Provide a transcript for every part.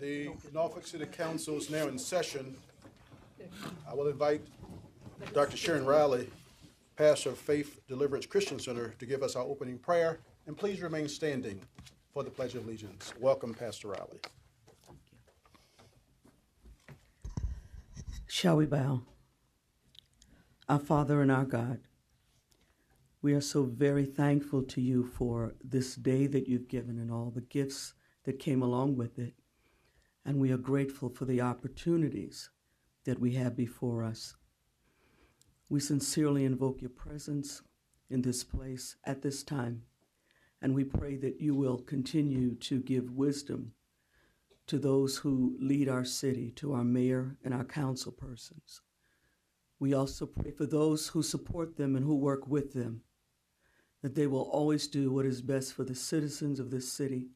The Norfolk City Council is now in session. I will invite Dr. Sharon Riley, pastor of Faith Deliverance Christian Center, to give us our opening prayer. And please remain standing for the Pledge of Allegiance. Welcome, Pastor Riley. Shall we bow? Our Father and our God, we are so very thankful to you for this day that you've given and all the gifts that came along with it. And we are grateful for the opportunities that we have before us. We sincerely invoke your presence in this place at this time, and we pray that you will continue to give wisdom to those who lead our city, to our mayor and our council persons. We also pray for those who support them and who work with them, that they will always do what is best for the citizens of this city,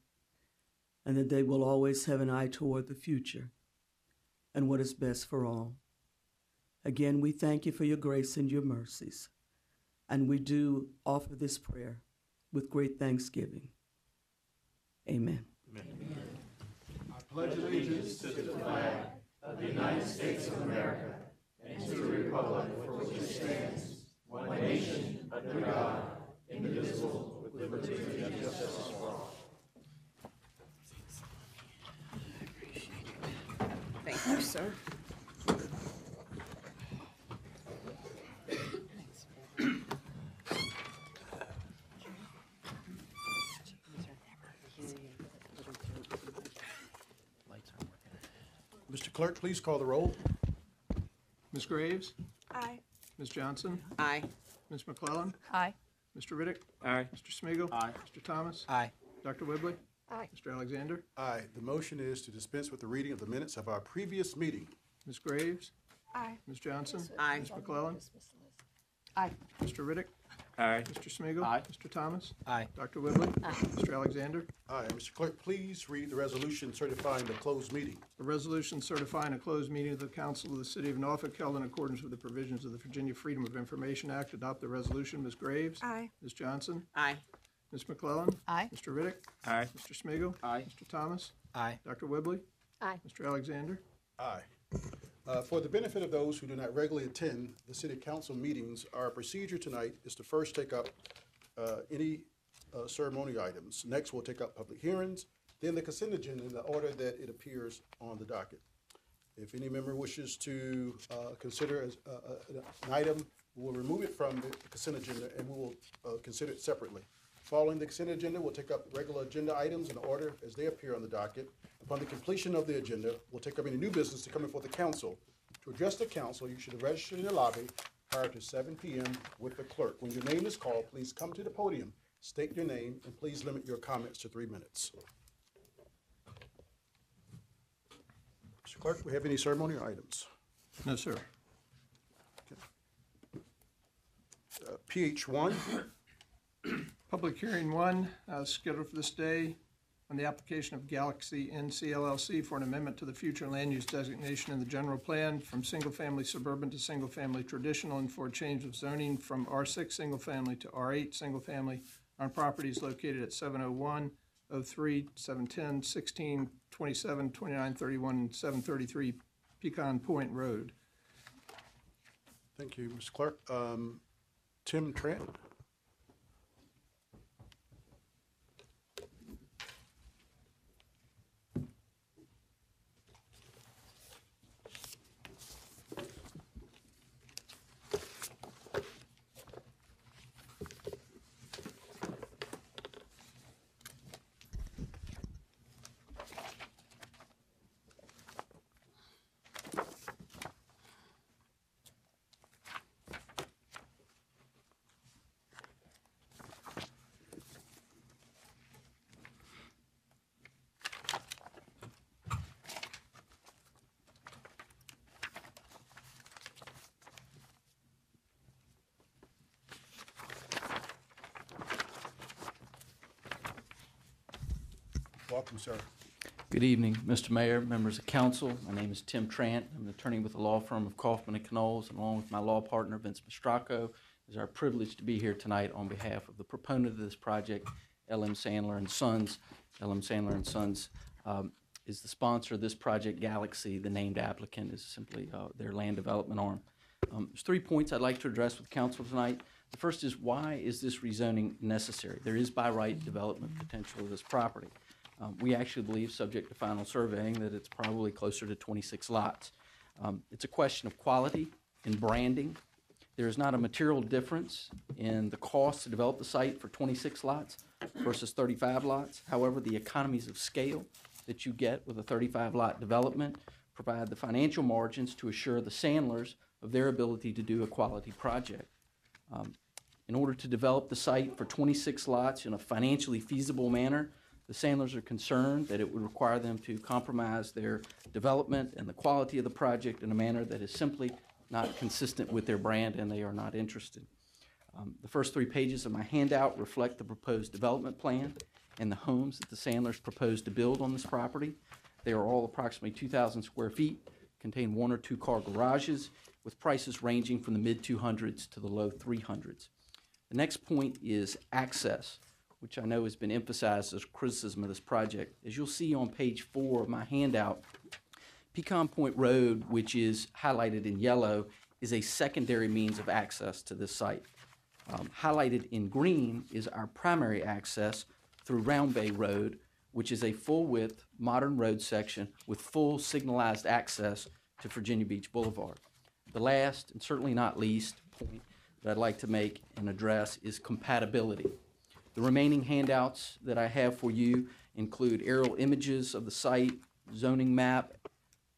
and that they will always have an eye toward the future and what is best for all. Again, we thank you for your grace and your mercies, and we do offer this prayer with great thanksgiving. Amen. Amen. I pledge allegiance to the flag of the United States of America and to the republic for which it stands, one nation, under God, indivisible, with liberty and justice for all. Thank you, sir. Mr. Clerk, please call the roll. Ms. Graves? Aye. Ms. Johnson? Aye. Ms. McClellan? Aye. Mr. Riddick? Aye. Mr. Smigiel, Aye. Mr. Thomas? Aye. Dr. Whibley? Aye. Mr. Alexander? Aye. The motion is to dispense with the reading of the minutes of our previous meeting. Ms. Graves? Aye. Ms. Johnson? Aye. Ms. McClellan? Aye. Mr. Riddick? Aye. Mr. Smigiel, Aye. Mr. Thomas? Aye. Dr. Whibley? Aye. Mr. Alexander? Aye. Mr. Clerk, please read the resolution certifying the closed meeting. A resolution certifying a closed meeting of the Council of the City of Norfolk held in accordance with the provisions of the Virginia Freedom of Information Act. Adopt the resolution. Ms. Graves? Aye. Ms. Johnson? Aye. Ms. McClellan? Aye. Mr. Riddick? Aye. Mr. Smigiel, Aye. Mr. Thomas? Aye. Dr. Whibley? Aye. Mr. Alexander? Aye. Uh, For the benefit of those who do not regularly attend the city council meetings, our procedure tonight is to first take up uh, any uh, ceremonial items. Next, we'll take up public hearings, then the consent agenda in the order that it appears on the docket. If any member wishes to uh, consider as, uh, uh, an item, we'll remove it from the consent agenda and we will uh, consider it separately. Following the consent agenda, we'll take up regular agenda items in order as they appear on the docket. Upon the completion of the agenda, we'll take up any new business to come before the council. To address the council, you should register in the lobby prior to seven PM with the clerk. When your name is called, please come to the podium, state your name, and please limit your comments to three minutes. Mr. Clerk, we have any ceremonial items? No, sir. Uh, PH one, Public hearing one, uh, scheduled for this day on the application of Galaxy NC LLC for an amendment to the future land use designation in the general plan from single-family suburban to single-family traditional and for a change of zoning from R6 single-family to R8 single-family on properties located at 701, 03, 710, 16, 27, 29, 31, and 733 Pecan Point Road. thank you, Mr. Clerk. Um, Tim Trant, welcome, sir. Good evening, Mr. Mayor, members of council. My name is Tim Trant. I'm an attorney with the law firm of Kaufman and Canoles, and along with my law partner Vince Mastracco. It's our privilege to be here tonight on behalf of the proponent of this project, LM Sandler and Sons. LM Sandler and Sons um, is the sponsor of this project, Galaxy. The named applicant is simply uh, their land development arm. Um, There's three points I'd like to address with council tonight. The first is why is this rezoning necessary? There is by right development potential of this property. Um, We actually believe, subject to final surveying, that it's probably closer to 26 lots. Um, It's a question of quality and branding. There is not a material difference in the cost to develop the site for 26 lots versus 35 lots. However, the economies of scale that you get with a 35-lot development provide the financial margins to assure the Sandlers of their ability to do a quality project. Um, In order to develop the site for 26 lots in a financially feasible manner, the Sandlers are concerned that it would require them to compromise their development and the quality of the project in a manner that is simply not consistent with their brand, and they are not interested. Um, The first three pages of my handout reflect the proposed development plan and the homes that the Sandlers propose to build on this property. They are all approximately 2,000 square feet, contain one or two-car garages, with prices ranging from the mid-200s to the low 300s. The next point is access, which I know has been emphasized as criticism of this project. As you'll see on page four of my handout, Pecan Point Road, which is highlighted in yellow, is a secondary means of access to this site. Um, highlighted in green is our primary access through Round Bay Road, which is a full-width, modern road section with full signalized access to Virginia Beach Boulevard. The last, and certainly not least, point that I'd like to make and address is compatibility. The remaining handouts that I have for you include aerial images of the site, zoning map,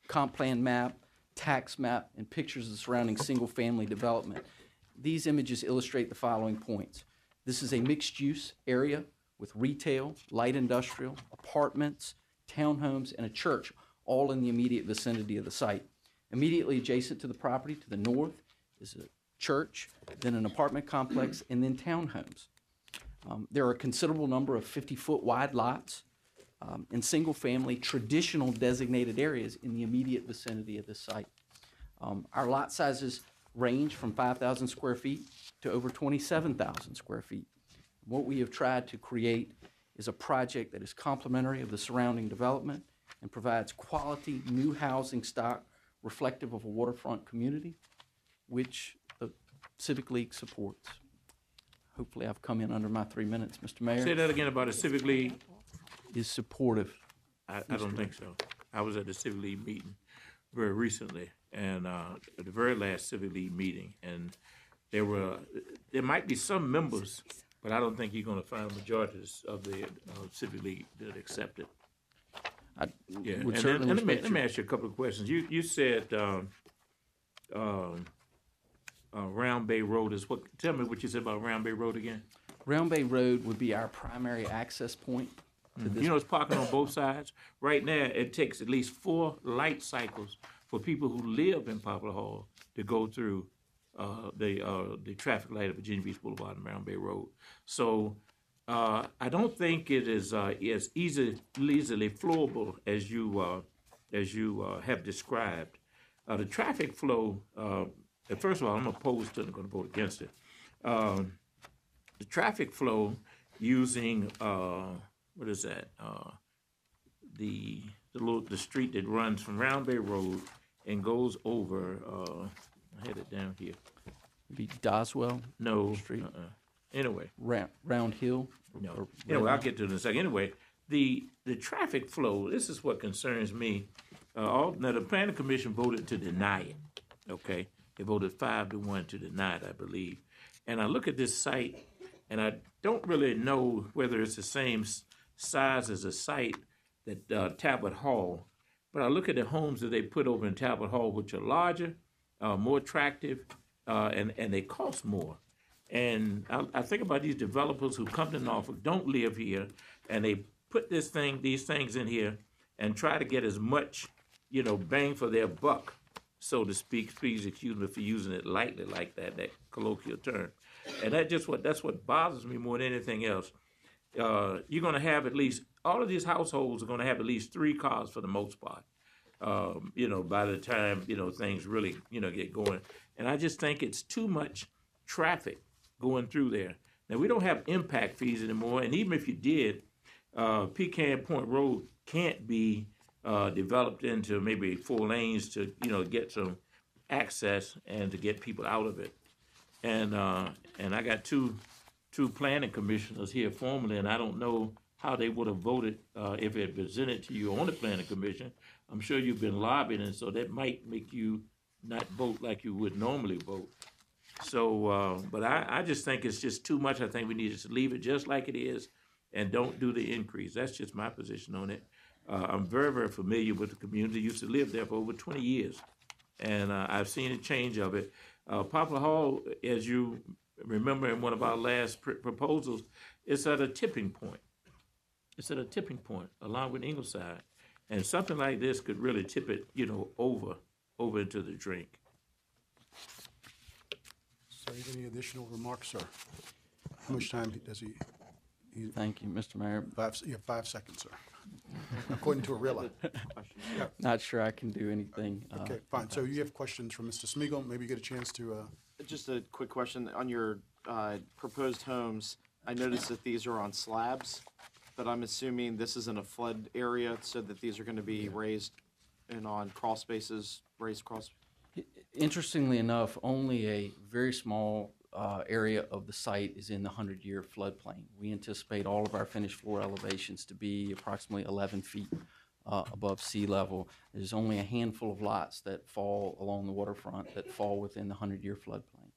comp plan map, tax map, and pictures of the surrounding single-family development. These images illustrate the following points. This is a mixed-use area with retail, light industrial, apartments, townhomes, and a church, all in the immediate vicinity of the site. Immediately adjacent to the property to the north is a church, then an apartment complex, and then townhomes. Um, There are a considerable number of 50-foot wide lots um, in single-family traditional designated areas in the immediate vicinity of this site. Um, Our lot sizes range from 5,000 square feet to over 27,000 square feet. What we have tried to create is a project that is complementary of the surrounding development and provides quality new housing stock reflective of a waterfront community, which the Civic League supports. Hopefully, I've come in under my three minutes, Mr. Mayor. Say Mayor. that again about the Civic League. Is supportive. I, I don't think so. I was at the Civic League meeting very recently, and uh, at the very last Civic League meeting, and there were there might be some members, but I don't think you're going to find majorities of the uh, Civic League that accept it. I Yeah, would and, certainly then, and let me respect let me your- ask you a couple of questions. You you said um, um, uh, Round Bay Road is what? Tell me what you said about Round Bay Road again. Round Bay Road would be our primary access point to this You know, it's parking on both sides. Right now, it takes at least four light cycles for people who live in Poplar Hall to go through uh, the uh, the traffic light of Virginia Beach Boulevard and Round Bay Road. So uh, I don't think it is uh, as easy, easily flowable as you uh, as you uh, have described. Uh, the traffic flow. First of all, I'm opposed to it. I'm going to vote against it. Um, the traffic flow using uh, what is that? Uh, the the little the street that runs from Round Bay Road and goes over. Uh, I had it down here. be Doswell, No Street. Uh-uh. Anyway, Round, Round Hill. no. or Anyway, I'll get to it in a second. Anyway, the the traffic flow. This is what concerns me. Uh, all, now the planning commission voted to deny it. Okay, they voted five to one to deny it, I believe. And I look at this site, and I don't really know whether it's the same size as a site that uh, Talbot Hall. But I look at the homes that they put over in Talbot Hall, which are larger, uh, more attractive, uh, and and they cost more. And I, I think about these developers who come to Norfolk, don't live here, and they put this thing, these things in here, and try to get as much, you know, bang for their buck, so to speak. Please excuse me for using it lightly like that, that colloquial term. And that just what that's what bothers me more than anything else. Uh, you're going to have at least all of these households are going to have at least three cars for the most part um, you know, by the time, you know, things really, you know, get going. And I just think it's too much traffic going through there. Now, we don't have impact fees anymore, and even if you did, uh, Pecan Point Road can't be uh, developed into maybe four lanes to, you know, get some access and to get people out of it. And, uh, and I got two, two planning commissioners here formally, and I don't know how they would have voted, uh, if it presented to you on the planning commission. I'm sure you've been lobbying, and so that might make you not vote like you would normally vote. So, uh, but I, I just think it's just too much. I think we need to leave it just like it is and don't do the increase. That's just my position on it. Uh, I'm very, very familiar with the community. Used to live there for over 20 years, and uh, I've seen a change of it. Uh, Poplar Hall, as you remember in one of our last pr- proposals, it's at a tipping point. It's at a tipping point along with Ingleside, and something like this could really tip it, you know, over over into the drink. So any additional remarks, sir? How much time does he, Thank you, Mr. Mayor. five, you have five seconds, sir. According to a real line. Not sure I can do anything. uh, Okay, fine. So you have questions from Mr. Smigiel. Maybe you get a chance to, uh, Just a quick question on your uh, proposed homes. I noticed that these are on slabs, but I'm assuming this is in a flood area, so that these are going to be raised and on crawl spaces, raised cross. Interestingly enough, only a very small uh, area of the site is in the 100-year floodplain. We anticipate all of our finished floor elevations to be approximately 11 feet uh, above sea level. There's only a handful of lots that fall along the waterfront that fall within the 100-year floodplain.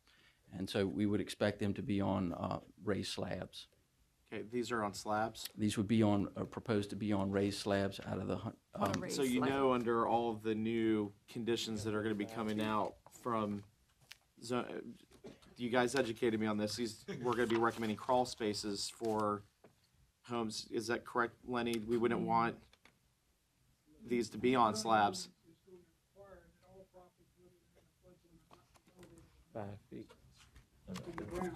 And so we would expect them to be on uh, raised slabs. Okay, these are on slabs. These would be on, are proposed to be on raised slabs out of the, hun- On a um, raised So you slab. know, under all of the new conditions that are going to be coming out from, zo- you guys educated me on this. These, we're going to be recommending crawl spaces for homes. Is that correct, Lenny? We wouldn't want these to be on slabs. Five feet. to the ground.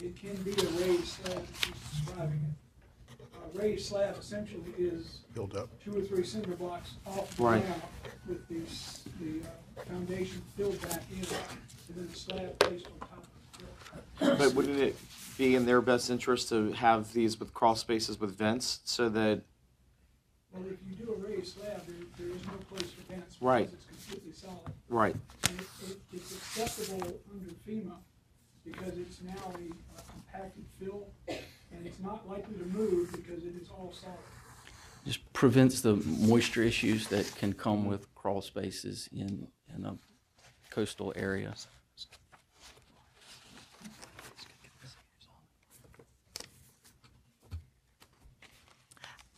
It can be a raised slab, as she's describing it. A raised slab essentially is build up? two or three cinder blocks off the Right. ground with the, s- the uh, foundation filled back in, and then the slab placed on top of it. But wouldn't it be in their best interest to have these with crawl spaces with vents so that, Well, if you do a raised slab, there, there is no place for vents. Right. Because it's completely solid. right, And it, it, it's acceptable under FEMA because it's now a uh, compacted fill, and it's not likely to move because it is all solid. just prevents the moisture issues that can come with crawl spaces in, in a coastal area.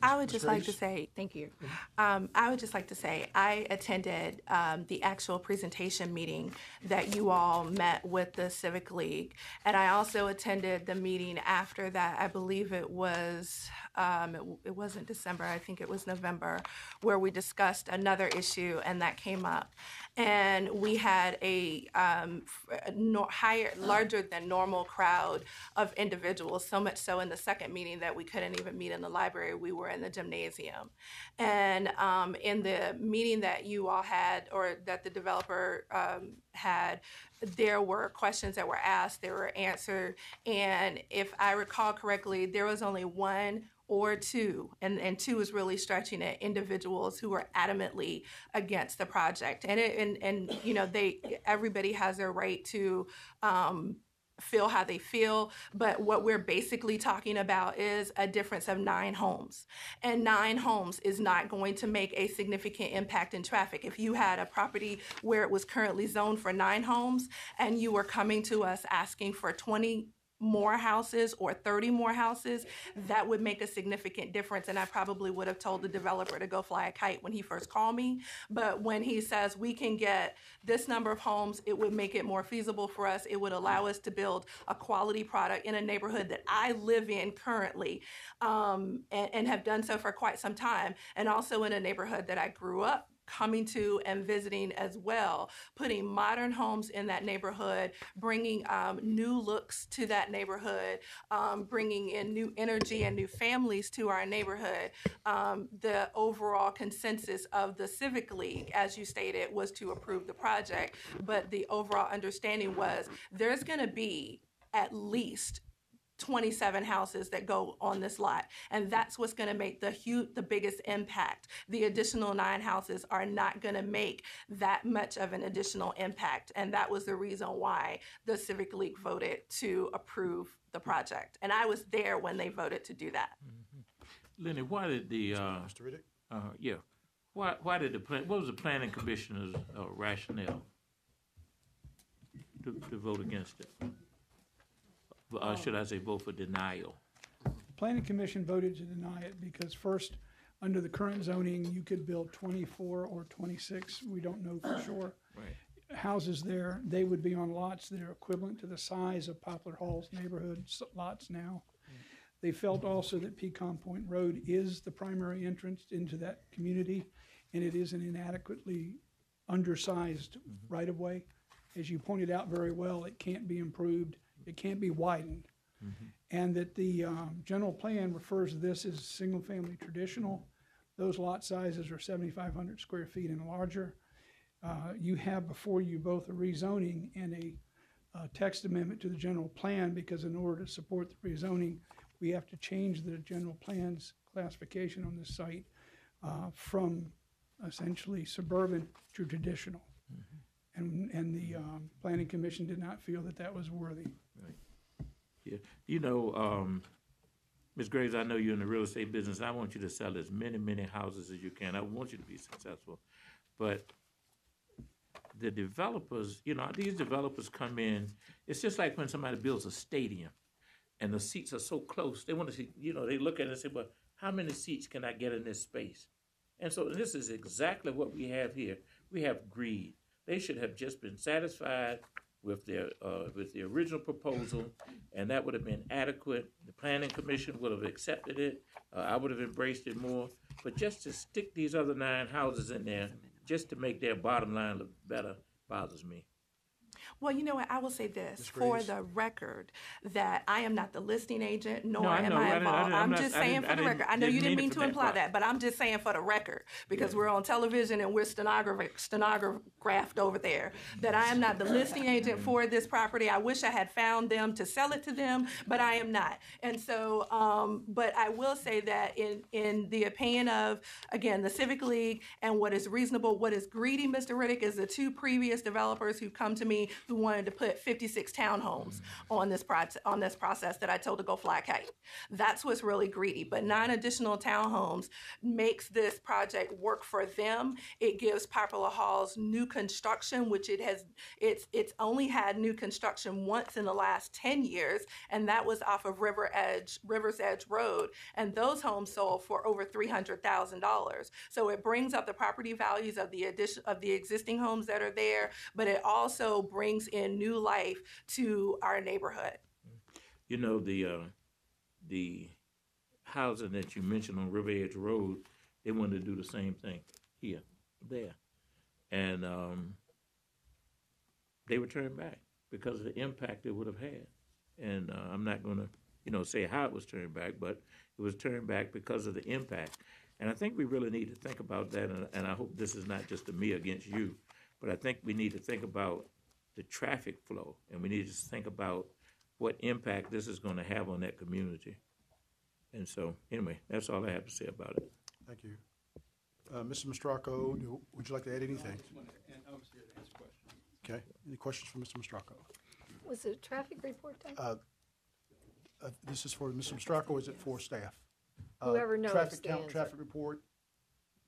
I would just like to say, thank you. Um, I would just like to say, I attended um, the actual presentation meeting that you all met with the Civic League. And I also attended the meeting after that. I believe it was, um, it, it wasn't December, I think it was November, where we discussed another issue and that came up. And we had a um, a nor- higher, larger than normal crowd of individuals, so much so in the second meeting that we couldn't even meet in the library. We were in the gymnasium. And um, in the meeting that you all had, or that the developer um, had, there were questions that were asked, they were answered. And if I recall correctly, there was only one or two, and, and two is really stretching it, individuals who were adamantly against the project. And, it, and, and, you know, they, everybody has their right to, um, feel how they feel, but what we're basically talking about is a difference of nine homes. And nine homes is not going to make a significant impact in traffic. If you had a property where it was currently zoned for nine homes and you were coming to us asking for 20 more houses or 30 more houses, that would make a significant difference. And I probably would have told the developer to go fly a kite when he first called me. But when he says we can get this number of homes, it would make it more feasible for us. It would allow us to build a quality product in a neighborhood that I live in currently um, and, and have done so for quite some time. And also in a neighborhood that I grew up coming to and visiting as well, putting modern homes in that neighborhood, bringing um, new looks to that neighborhood, um, bringing in new energy and new families to our neighborhood. Um, the overall consensus of the Civic League, as you stated, was to approve the project, but the overall understanding was there's going to be at least 27 houses that go on this lot. And that's what's going to make the huge, the biggest impact. The additional nine houses are not going to make that much of an additional impact. And that was the reason why the Civic League voted to approve the project. And I was there when they voted to do that. Lenny, why did the, uh, Mr. Riddick? uh, yeah, why, why did the plan, what was the planning commissioner's uh, rationale to, to vote against it? Uh, should I say vote for denial? The Planning Commission voted to deny it because first, under the current zoning, you could build twenty-four or twenty-six, we don't know for sure. Right. Houses there, they would be on lots that are equivalent to the size of Poplar Hall's neighborhood s- lots now. They felt also that Pecan Point Road is the primary entrance into that community, and it is an inadequately undersized right-of-way. As you pointed out very well, it can't be improved, it can't be widened. And that the um, general plan refers to this as single-family traditional. Those lot sizes are 7,500 square feet and larger. Uh, You have before you both a rezoning and a uh, text amendment to the general plan, because in order to support the rezoning, we have to change the general plan's classification on this site uh, from essentially suburban to traditional. And, and the um, planning commission did not feel that that was worthy. Yeah, you know, um, Ms. Graves, I know you're in the real estate business. I want you to sell as many, many houses as you can. I want you to be successful. But the developers, you know, these developers come in, it's just like when somebody builds a stadium and the seats are so close, they want to see, you know, they look at it and say, well, how many seats can I get in this space? And so this is exactly what we have here. We have greed. They should have just been satisfied with their, uh, with the original proposal, and that would have been adequate. The planning commission would have accepted it. Uh, I would have embraced it more. But just to stick these other nine houses in there, just to make their bottom line look better, bothers me. Well, you know what? I will say this Ms. for the record that I am not the listing agent, nor No, I am know. I I didn't- I involved. I'm I'm just I saying for the record. I know you didn't didn't mean mean to imply right. that, but I'm just saying for the record because we're on television and we're stenograph- stenographed over there. That I am not the listing agent for this property. I wish I had found them to sell it to them, but I am not. And so, um, but I will say that in in the opinion of again the Civic League and what is reasonable, what is greedy, Mr. Riddick, is the two previous developers who've come to me who wanted to put 56 townhomes mm-hmm. on this project on this process that I told to go fly kite. That's what's really greedy. But nine additional townhomes makes this project work for them. It gives Poplar Halls new construction, which it has it's it's only had new construction once in the last 10 years, and that was off of River Edge, River's Edge Road. And those homes sold for over three hundred thousand dollars. So it brings up the property values of the addition of the existing homes that are there, but it also brings in new life to our neighborhood. You know, the, uh, the housing that you mentioned on River Edge Road, they wanted to do the same thing here, there. And, um, they were turned back because of the impact it would have had. And, uh, I'm not gonna, you know, say how it was turned back, but it was turned back because of the impact. And I think we really need to think about that, and, and I hope this is not just a me against you, but I think we need to think about the traffic flow, and we need to think about what impact this is gonna have on that community. And so, anyway, that's all I have to say about it. Thank you. Uh, Mr. Mastracco, do- would you like to add anything? Okay, any questions for Mr. Mastracco? Was it a traffic report done? Uh, This is for Mr. Mastracco, or is it for staff? Uh, Whoever knows Traffic the count, answer. traffic report,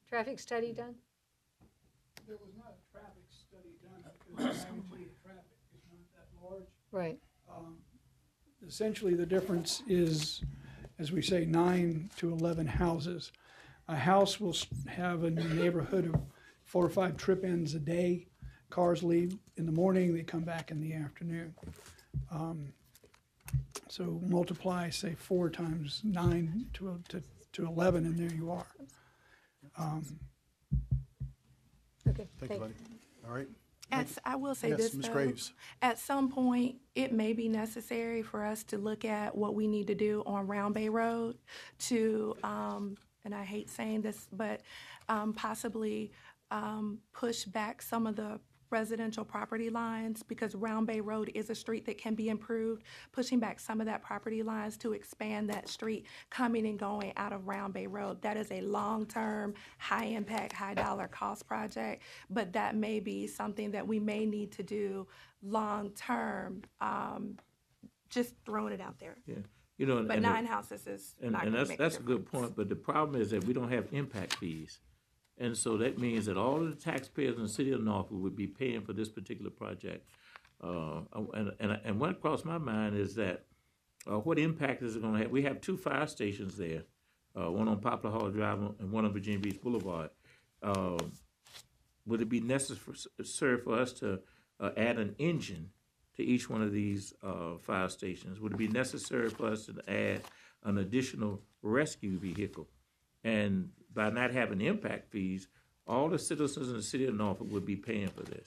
Traffic study done? There was not a traffic study done because the magnitude of traffic is not that large. Right. Essentially, the difference is, as we say, nine to 11 houses. A house will s- have a neighborhood of four or five trip ends a day. Cars leave in the morning, they come back in the afternoon. Um, So multiply, say, four times nine to, to, to 11, and there you are. Okay, thank you, buddy. All right, At, I will say Yes, this Ms. though, Graves. at some point, it may be necessary for us to look at what we need to do on Round Bay Road to, um, and I hate saying this, but um, possibly um, push back some of the residential property lines because Round Bay Road is a street that can be improved, pushing back some of that property lines to expand that street coming and going out of Round Bay Road. That is a long-term, high-impact, high-dollar cost project, but that may be something that we may need to do long-term, um, just throwing it out there. Yeah, you know, and, But and the- nine houses is And, not and gonna that's, make a that's a good point, but the problem is that we don't have impact fees. And so that means that all of the taxpayers in the city of Norfolk would be paying for this particular project. Uh, and, and, and what crossed my mind is that, uh, what impact is it gonna have? We have two fire stations there, uh, one on Poplar Hall Drive and one on Virginia Beach Boulevard. Um, would it be necessary for us to, uh, add an engine to each one of these, uh, fire stations? Would it be necessary for us to add an additional rescue vehicle? And by not having impact fees, all the citizens in the city of Norfolk would be paying for this.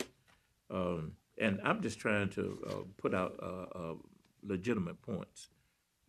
Um, and I'm just trying to, uh, put out, uh, uh, legitimate points,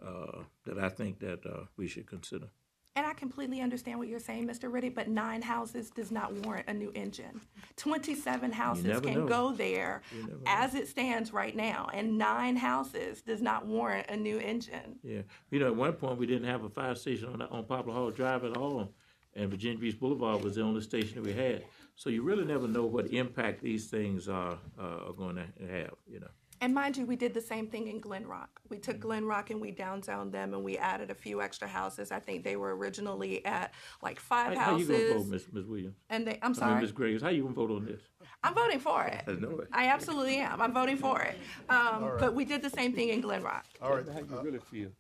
uh, that I think that, uh, we should consider. And I completely understand what you're saying, Mr. Riddick, but nine houses does not warrant a new engine. Twenty-seven houses can know. go there as it stands right now, and nine houses does not warrant a new engine. Yeah, you know, at one point, we didn't have a fire station on, on Poplar Hall Drive at all, and Virginia Beach Boulevard was the only station that we had. So you really never know what impact these things are, uh, are going to have, you know. And mind you, we did the same thing in Glen Rock. We took Glen Rock and we downzoned them and we added a few extra houses. I think they were originally at like five How, how you gonna vote, houses. Miss, Miss Williams? And they, I'm I mean, sorry, Miss Graves, how you gonna vote on this? I'm voting for it. I know it. I absolutely am. I'm voting for it. Um, but we did the same thing in Glen Rock. All right, How you really feel?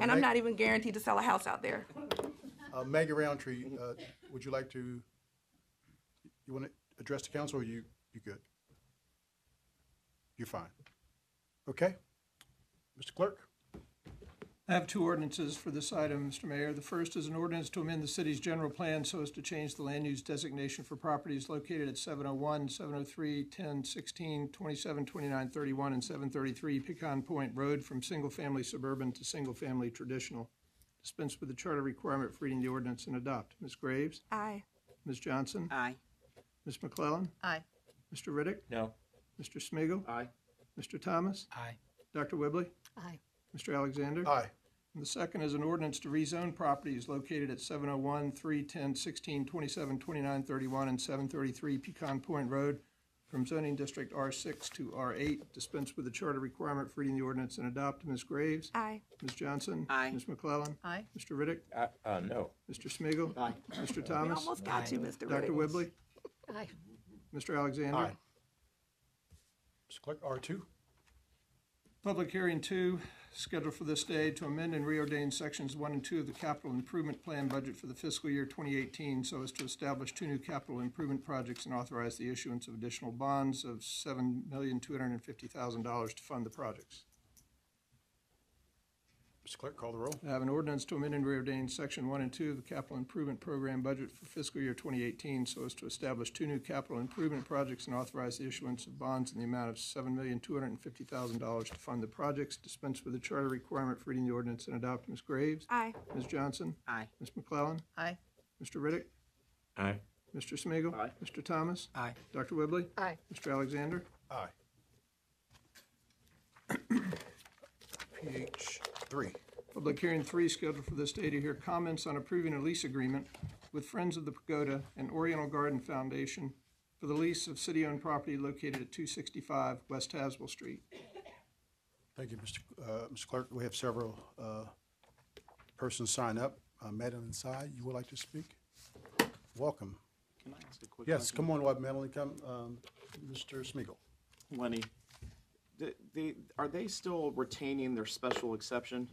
And I'm not even guaranteed to sell a house out there. Uh, Maggie Roundtree, uh, would you like to, you want to address the council or you, you good? You're fine. Okay. Mr. Clerk? I have two ordinances for this item, Mr. Mayor. The first is an ordinance to amend the city's general plan so as to change the land use designation for properties located at 701, 703, 10, 16, 27, 29, 31, and 733 Pecan Point Road from single-family suburban to single-family traditional. Dispense with the charter requirement for reading the ordinance and adopt. Ms. Graves? Aye. Ms. Johnson? Aye. Ms. McClellan? Aye. Mr. Riddick? No. Mr. Smigiel, Aye. Mr. Thomas? Aye. Dr. Whibley? Aye. Mr. Alexander? Aye. And the second is an ordinance to rezone properties located at 701, 310, 16, 27, 29, 31, and 733 Pecan Point Road from zoning district R6 to R8. Dispense with the charter requirement for reading the ordinance and adopt. Ms. Graves? Aye. Ms. Johnson? Aye. Ms. McClellan? Aye. Mr. Riddick? Uh, uh, no. Mr. Smigiel, Aye. Mr. We Thomas? almost got you, Mr. Riddick. Dr. Riddick. Whibley? Aye. Mr. Alexander? Aye. Mr. Clerk, R two? Public hearing two, scheduled for this day to amend and reordain sections one and two of the capital improvement plan budget for the fiscal year 2018 so as to establish two new capital improvement projects and authorize the issuance of additional bonds of $7,250,000 to fund the projects. Mr. Clerk, call the roll. I have an ordinance to amend and reordain section one and two of the capital improvement program budget for fiscal year 2018 so as to establish two new capital improvement projects and authorize the issuance of bonds in the amount of $7,250,000 to fund the projects. Dispense with the charter requirement for reading the ordinance and adopt. Ms. Graves? Aye. Ms. Johnson? Aye. Ms. McClellan? Aye. Mr. Riddick? Aye. Mr. Smigiel, Aye. Mr. Thomas? Aye. Dr. Whibley? Aye. Mr. Alexander? Aye. PH three. Public hearing three scheduled for this day to hear comments on approving a lease agreement with Friends of the Pagoda and Oriental Garden Foundation for the lease of city-owned property located at 265 West Tazewell Street. Thank you, Mr. uh, Mr. Clerk. We have several uh, persons sign up. Uh, Madeline Sy, you would like to speak? Welcome. Can I ask a quick Yes, question? come on, while Madeline come. Um, Mr. Smigiel. Lenny, the, the, are they still retaining their special exception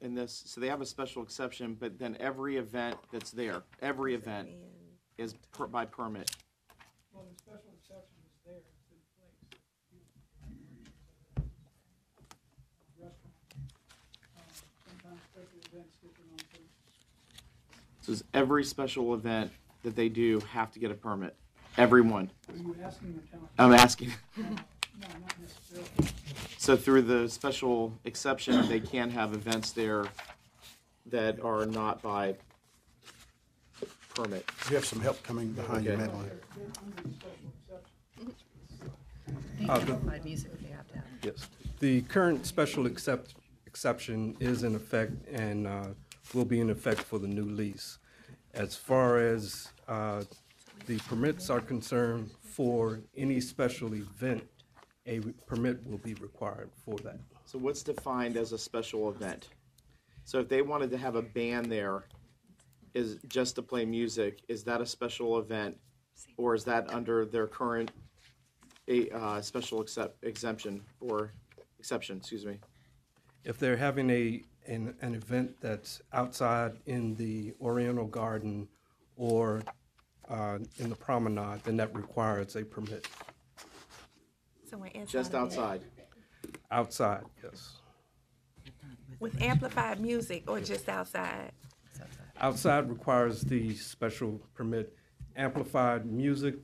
in this? So they have a special exception, but then every event that's there, every event is per, by permit. Well, the special exception is there, it's in place. Restaurant. Um, Sometimes special events different on things. So is every special event that they do have to get a permit? Everyone. Are you asking or telling? I'm asking. No, not necessarily. So through the special exception, they can have events there that are not by permit. You have some help coming behind you, Okay. Madeline. They're under the special Uh, music they have to have. Yes. The current special accept, exception is in effect and uh, will be in effect for the new lease. As far as uh, the permits are concerned, for any special event, a permit will be required for that. So what's defined as a special event? So if they wanted to have a band there, is just to play music, is that a special event? Or is that under their current, a, uh, special accept, exemption or exception, excuse me? If they're having a, an, an event that's outside in the Oriental Garden or uh, in the promenade, then that requires a permit. Somewhere inside Just of it. outside? Outside, yes. With amplified music or just outside? Outside requires the special permit. Amplified music,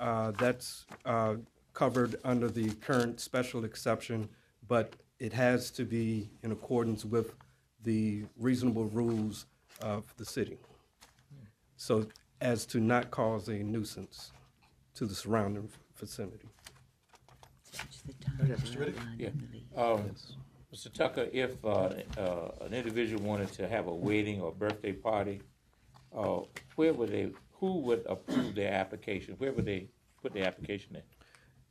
uh, that's uh, covered under the current special exception, but it has to be in accordance with the reasonable rules of the city. So as to not cause a nuisance to the surrounding vicinity. Mr. Riddick? Yeah. Um, Mr. Tucker, if, uh, uh, an individual wanted to have a wedding or birthday party, uh, where would they, who would approve their application? Where would they put their application in?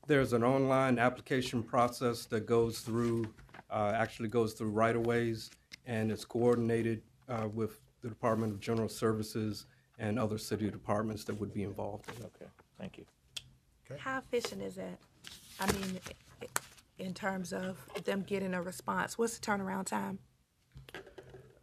There's an online application process that goes through, uh, actually goes through right-of-ways, and it's coordinated uh, with the Department of General Services and other city departments that would be involved in it. Okay, thank you. How efficient is that? I mean, in terms of them getting a response, what's the turnaround time?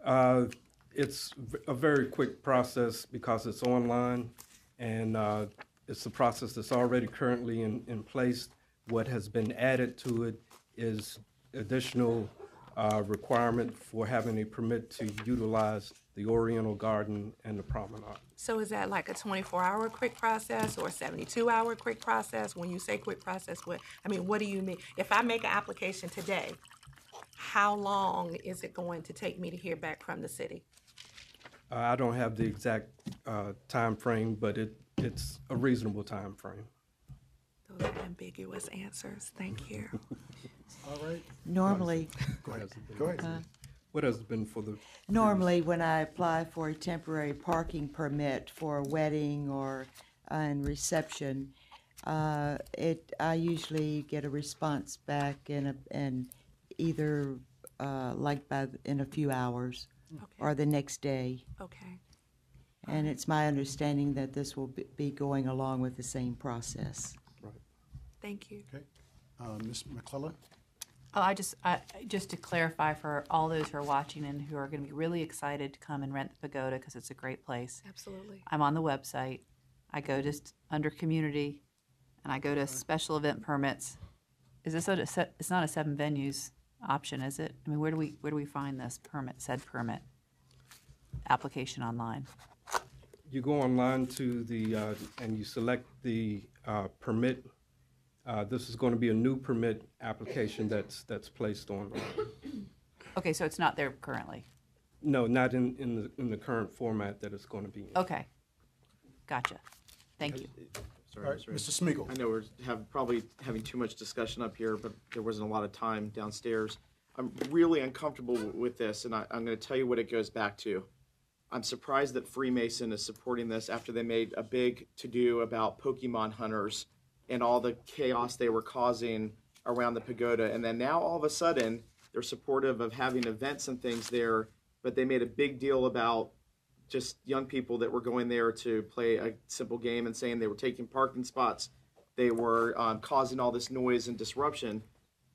Uh, It's a very quick process because it's online, and uh, it's a process that's already currently in, in place. What has been added to it is additional uh, requirement for having a permit to utilize the Oriental Garden and the promenade. So is that like a twenty-four hour quick process or a seventy-two hour quick process? When you say quick process, what, I mean, what do you mean? If I make an application today, how long is it going to take me to hear back from the city? Uh, I don't have the exact uh, timeframe, but it, it's a reasonable time frame. Those are ambiguous answers. Thank you. All right, Normally, go ahead. Go ahead. What has been for the normally when I apply for a temporary parking permit for a wedding or a reception, uh, it, I usually get a response back in a, in either, uh, like by, in a few hours or the next day. Okay. And it's my understanding that this will be- be going along with the same process. Right. Thank you. Okay. Uh, Ms. McClellan? Oh, I just, I, just to clarify for all those who are watching and who are going to be really excited to come and rent the pagoda because it's a great place. Absolutely. I'm on the website. I go just under community, and I go to special event permits. Is this a, se- it's not a seven venues option, is it? I mean, where do we where do we find this permit? Said permit application online. You go online to the, uh, and you select the uh, permit. Uh, This is going to be a new permit application that's, that's placed online. Okay, so it's not there currently. No, not in, in the, in the current format that it's going to be in. Okay, gotcha. Thank you. Sorry, All right, Mr. Smigiel. I know we're have, probably having too much discussion up here, but there wasn't a lot of time downstairs. I'm really uncomfortable w- with this, and I, I'm going to tell you what it goes back to. I'm surprised that Freemason is supporting this after they made a big to do about Pokemon hunters and all the chaos they were causing around the pagoda. And then now all of a sudden, they're supportive of having events and things there, but they made a big deal about just young people that were going there to play a simple game and saying they were taking parking spots. They were um, causing all this noise and disruption.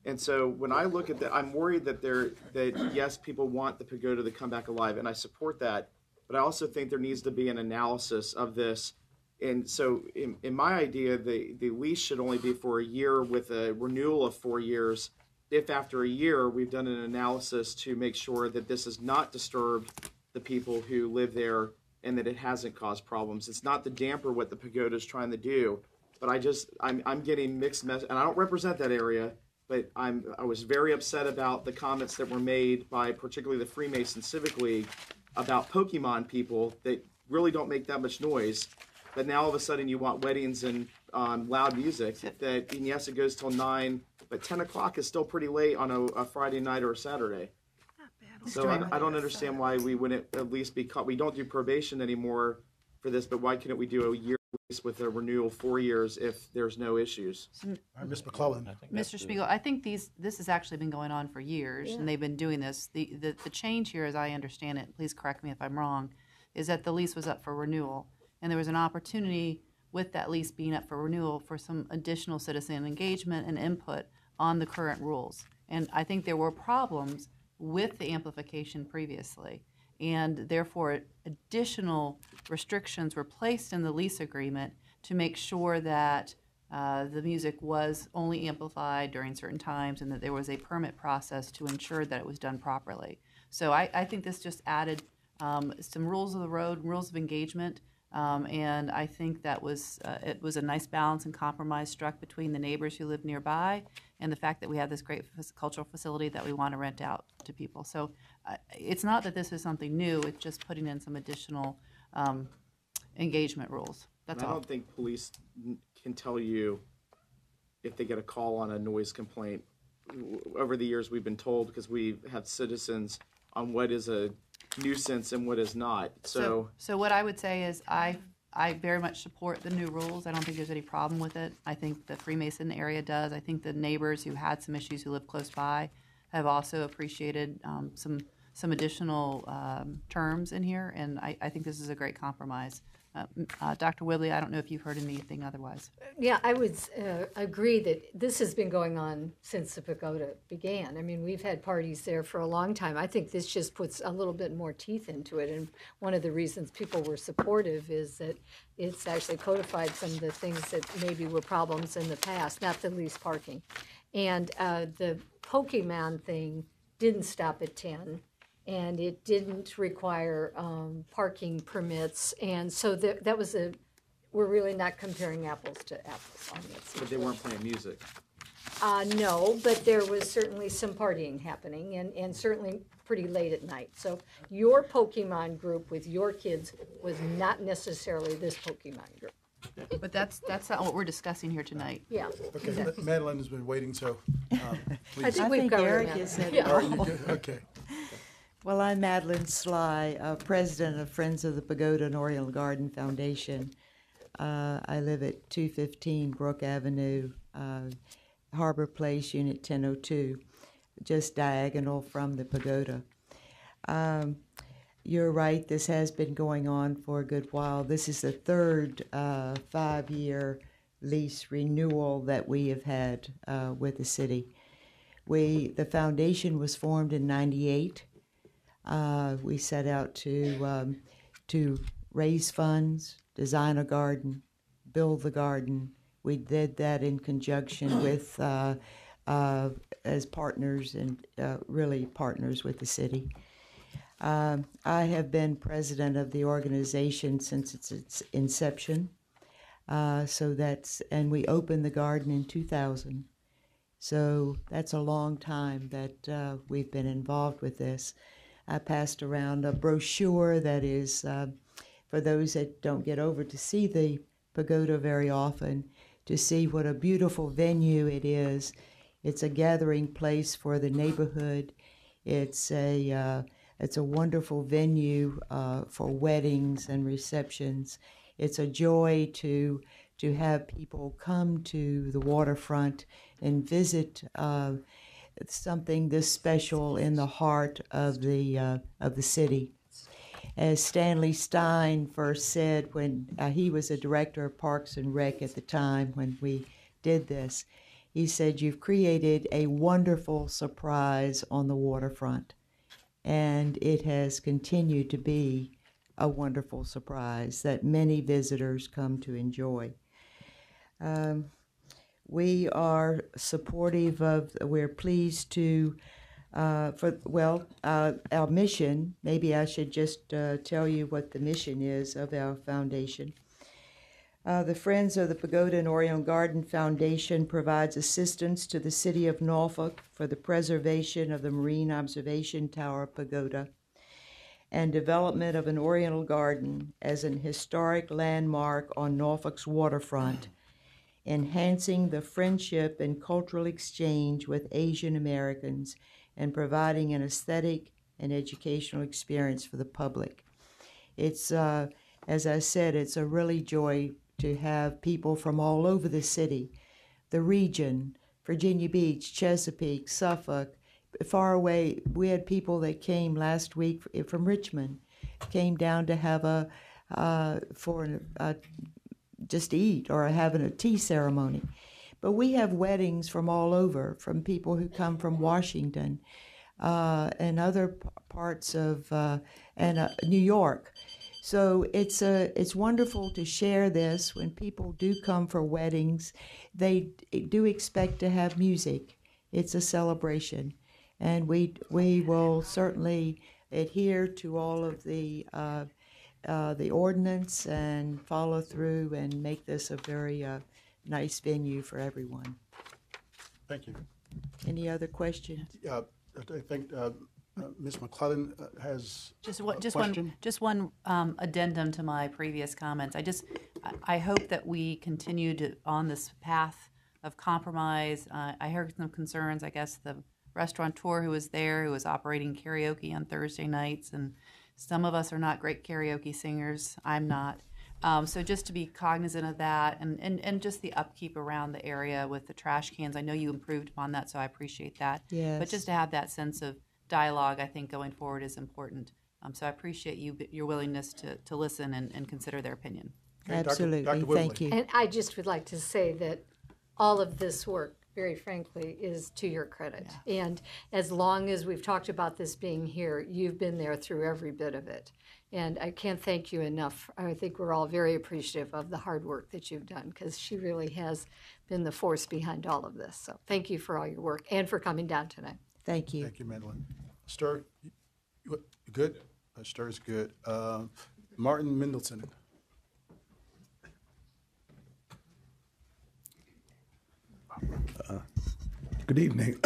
And so when I look at that, I'm worried that there that yes, people want the pagoda to come back alive, and I support that. But I also think there needs to be an analysis of this. And so, in, in my idea, the, the lease should only be for a year with a renewal of four years. If after a year we've done an analysis to make sure that this has not disturbed the people who live there and that it hasn't caused problems. It's not the damper what the pagoda is trying to do, but I just I'm I'm getting mixed mess, and I don't represent that area, but I'm I was very upset about the comments that were made by particularly the Freemason Civic League about Pokemon people that really don't make that much noise, but now all of a sudden you want weddings and um, loud music. That and yes, it goes till nine, but ten o'clock is still pretty late on a, a Friday night or a Saturday. So I, I don't understand why we wouldn't at least be caught. We don't do probation anymore for this, but why couldn't we do a year lease with a renewal four years if there's no issues? All right, Ms. McClellan. Mr. Spiegel, I think these, this has actually been going on for years, and they've been doing this. The, the, the change here, as I understand it, please correct me if I'm wrong, is that the lease was up for renewal, and there was an opportunity with that lease being up for renewal for some additional citizen engagement and input on the current rules. And I think there were problems with the amplification previously, and therefore additional restrictions were placed in the lease agreement to make sure that uh, the music was only amplified during certain times and that there was a permit process to ensure that it was done properly. So I, I think this just added um, some rules of the road, rules of engagement, um, and I think that was uh, it was a nice balance and compromise struck between the neighbors who live nearby and the fact that we have this great f- cultural facility that we want to rent out to people. So uh, it's not that this is something new; it's just putting in some additional um, engagement rules. That's And I all. don't think police n- can tell you if they get a call on a noise complaint. Over the years, we've been told because we have citizens on what is a nuisance and what is not. So, so what I would say is I I very much support the new rules. I don't think there's any problem with it. I think the Freemason area does. I think the neighbors who had some issues who live close by have also appreciated um, some some additional um, terms in here, and I, I think this is a great compromise. Uh, uh, Dr. Whibley, I don't know if you've heard anything otherwise. Yeah, I would uh, agree that this has been going on since the pagoda began. I mean, we've had parties there for a long time. I think this just puts a little bit more teeth into it. And one of the reasons people were supportive is that it's actually codified some of the things that maybe were problems in the past, not the least parking. And uh, the Pokemon thing didn't stop at 10 and it didn't require um, parking permits. And so that, that was a, we're really not comparing apples to apples on this. but they weren't playing music. Uh, no, but there was certainly some partying happening and, and certainly pretty late at night. So your Pokemon group with your kids was not necessarily this Pokemon group. But that's that's not what we're discussing here tonight. Yeah. Okay, Madeline has been waiting, so, um, I please. think I we've think covered Eric that. has said Yeah. it you good? Okay. Well, I'm Madeline Sly, uh, president of Friends of the Pagoda and Oriental Garden Foundation. Uh, I live at 215 Brook Avenue, uh, Harbor Place, Unit 1002, just diagonal from the pagoda. Um, you're right, this has been going on for a good while. This is the third uh, five year lease renewal that we have had uh, with the city. We, the foundation was formed in 98. Uh, we set out to um, to raise funds, design a garden, build the garden. We did that in conjunction with uh, uh, as partners and uh, really partners with the city. Um, I have been president of the organization since its, its inception. Uh, so that's and we opened the garden in 2000. So that's a long time that uh, we've been involved with this. I passed around a brochure that is uh, for those that don't get over to see the pagoda very often, to see what a beautiful venue it is. It's a gathering place for the neighborhood. It's a uh, it's a wonderful venue uh, for weddings and receptions. It's a joy to to have people come to the waterfront and visit uh, something this special in the heart of the uh, of the city. As Stanley Stein first said when uh, he was a director of Parks and Rec at the time when we did this, he said, "You've created a wonderful surprise on the waterfront." and it has continued to be a wonderful surprise that many visitors come to enjoy. Um, we are supportive of, we're pleased to, uh, for, well, uh, our mission, maybe I should just uh, tell you what the mission is of our foundation. Uh, the Friends of the Pagoda and Oriental Garden Foundation provides assistance to the City of Norfolk for the preservation of the Marine Observation Tower Pagoda and development of an Oriental Garden as an historic landmark on Norfolk's waterfront, enhancing the friendship and cultural exchange with Asian Americans, and providing an aesthetic and educational experience for the public. It's, uh, as I said, it's a really joy to have people from all over the city, the region, Virginia Beach, Chesapeake, Suffolk, far away. We had people that came last week from Richmond, came down to have a uh, for a, just eat or having a tea ceremony. But we have weddings from all over, from people who come from Washington uh, and other p- parts of uh, and uh, New York. So it's a it's wonderful to share this when people do come for weddings. They do expect to have music. It's a celebration, and we we will certainly adhere to all of the uh, the ordinance and follow through and make this a very uh, nice venue for everyone. Thank you. Any other questions? Uh, I think uh, uh, Ms. McClellan uh, has Just a one, just question. one, just one um, addendum to my previous comments. I just, I- I hope that we continue to, on this path of compromise. Uh, I heard some concerns, I guess, the restaurateur who was there, who was operating karaoke on Thursday nights, and some of us are not great karaoke singers. I'm not. Um, so just to be cognizant of that and, and, and just the upkeep around the area with the trash cans. I know you improved upon that, so I appreciate that. Yes. But just to have that sense of dialogue, I think going forward is important. Um, so I appreciate you your willingness to, to listen and, and consider their opinion. Okay, Dr. Absolutely. Dr. Thank you. And I just would like to say that all of this work, very frankly, is to your credit. And as long as we've talked about this being here, you've been there through every bit of it. And I can't thank you enough. I think we're all very appreciative of the hard work that you've done because she really has been the force behind all of this. So thank you for all your work and for coming down tonight. Thank you. Thank you, Madeline. Stir, good? Uh, Stir is good. Uh, Martin Mendelson. Good evening,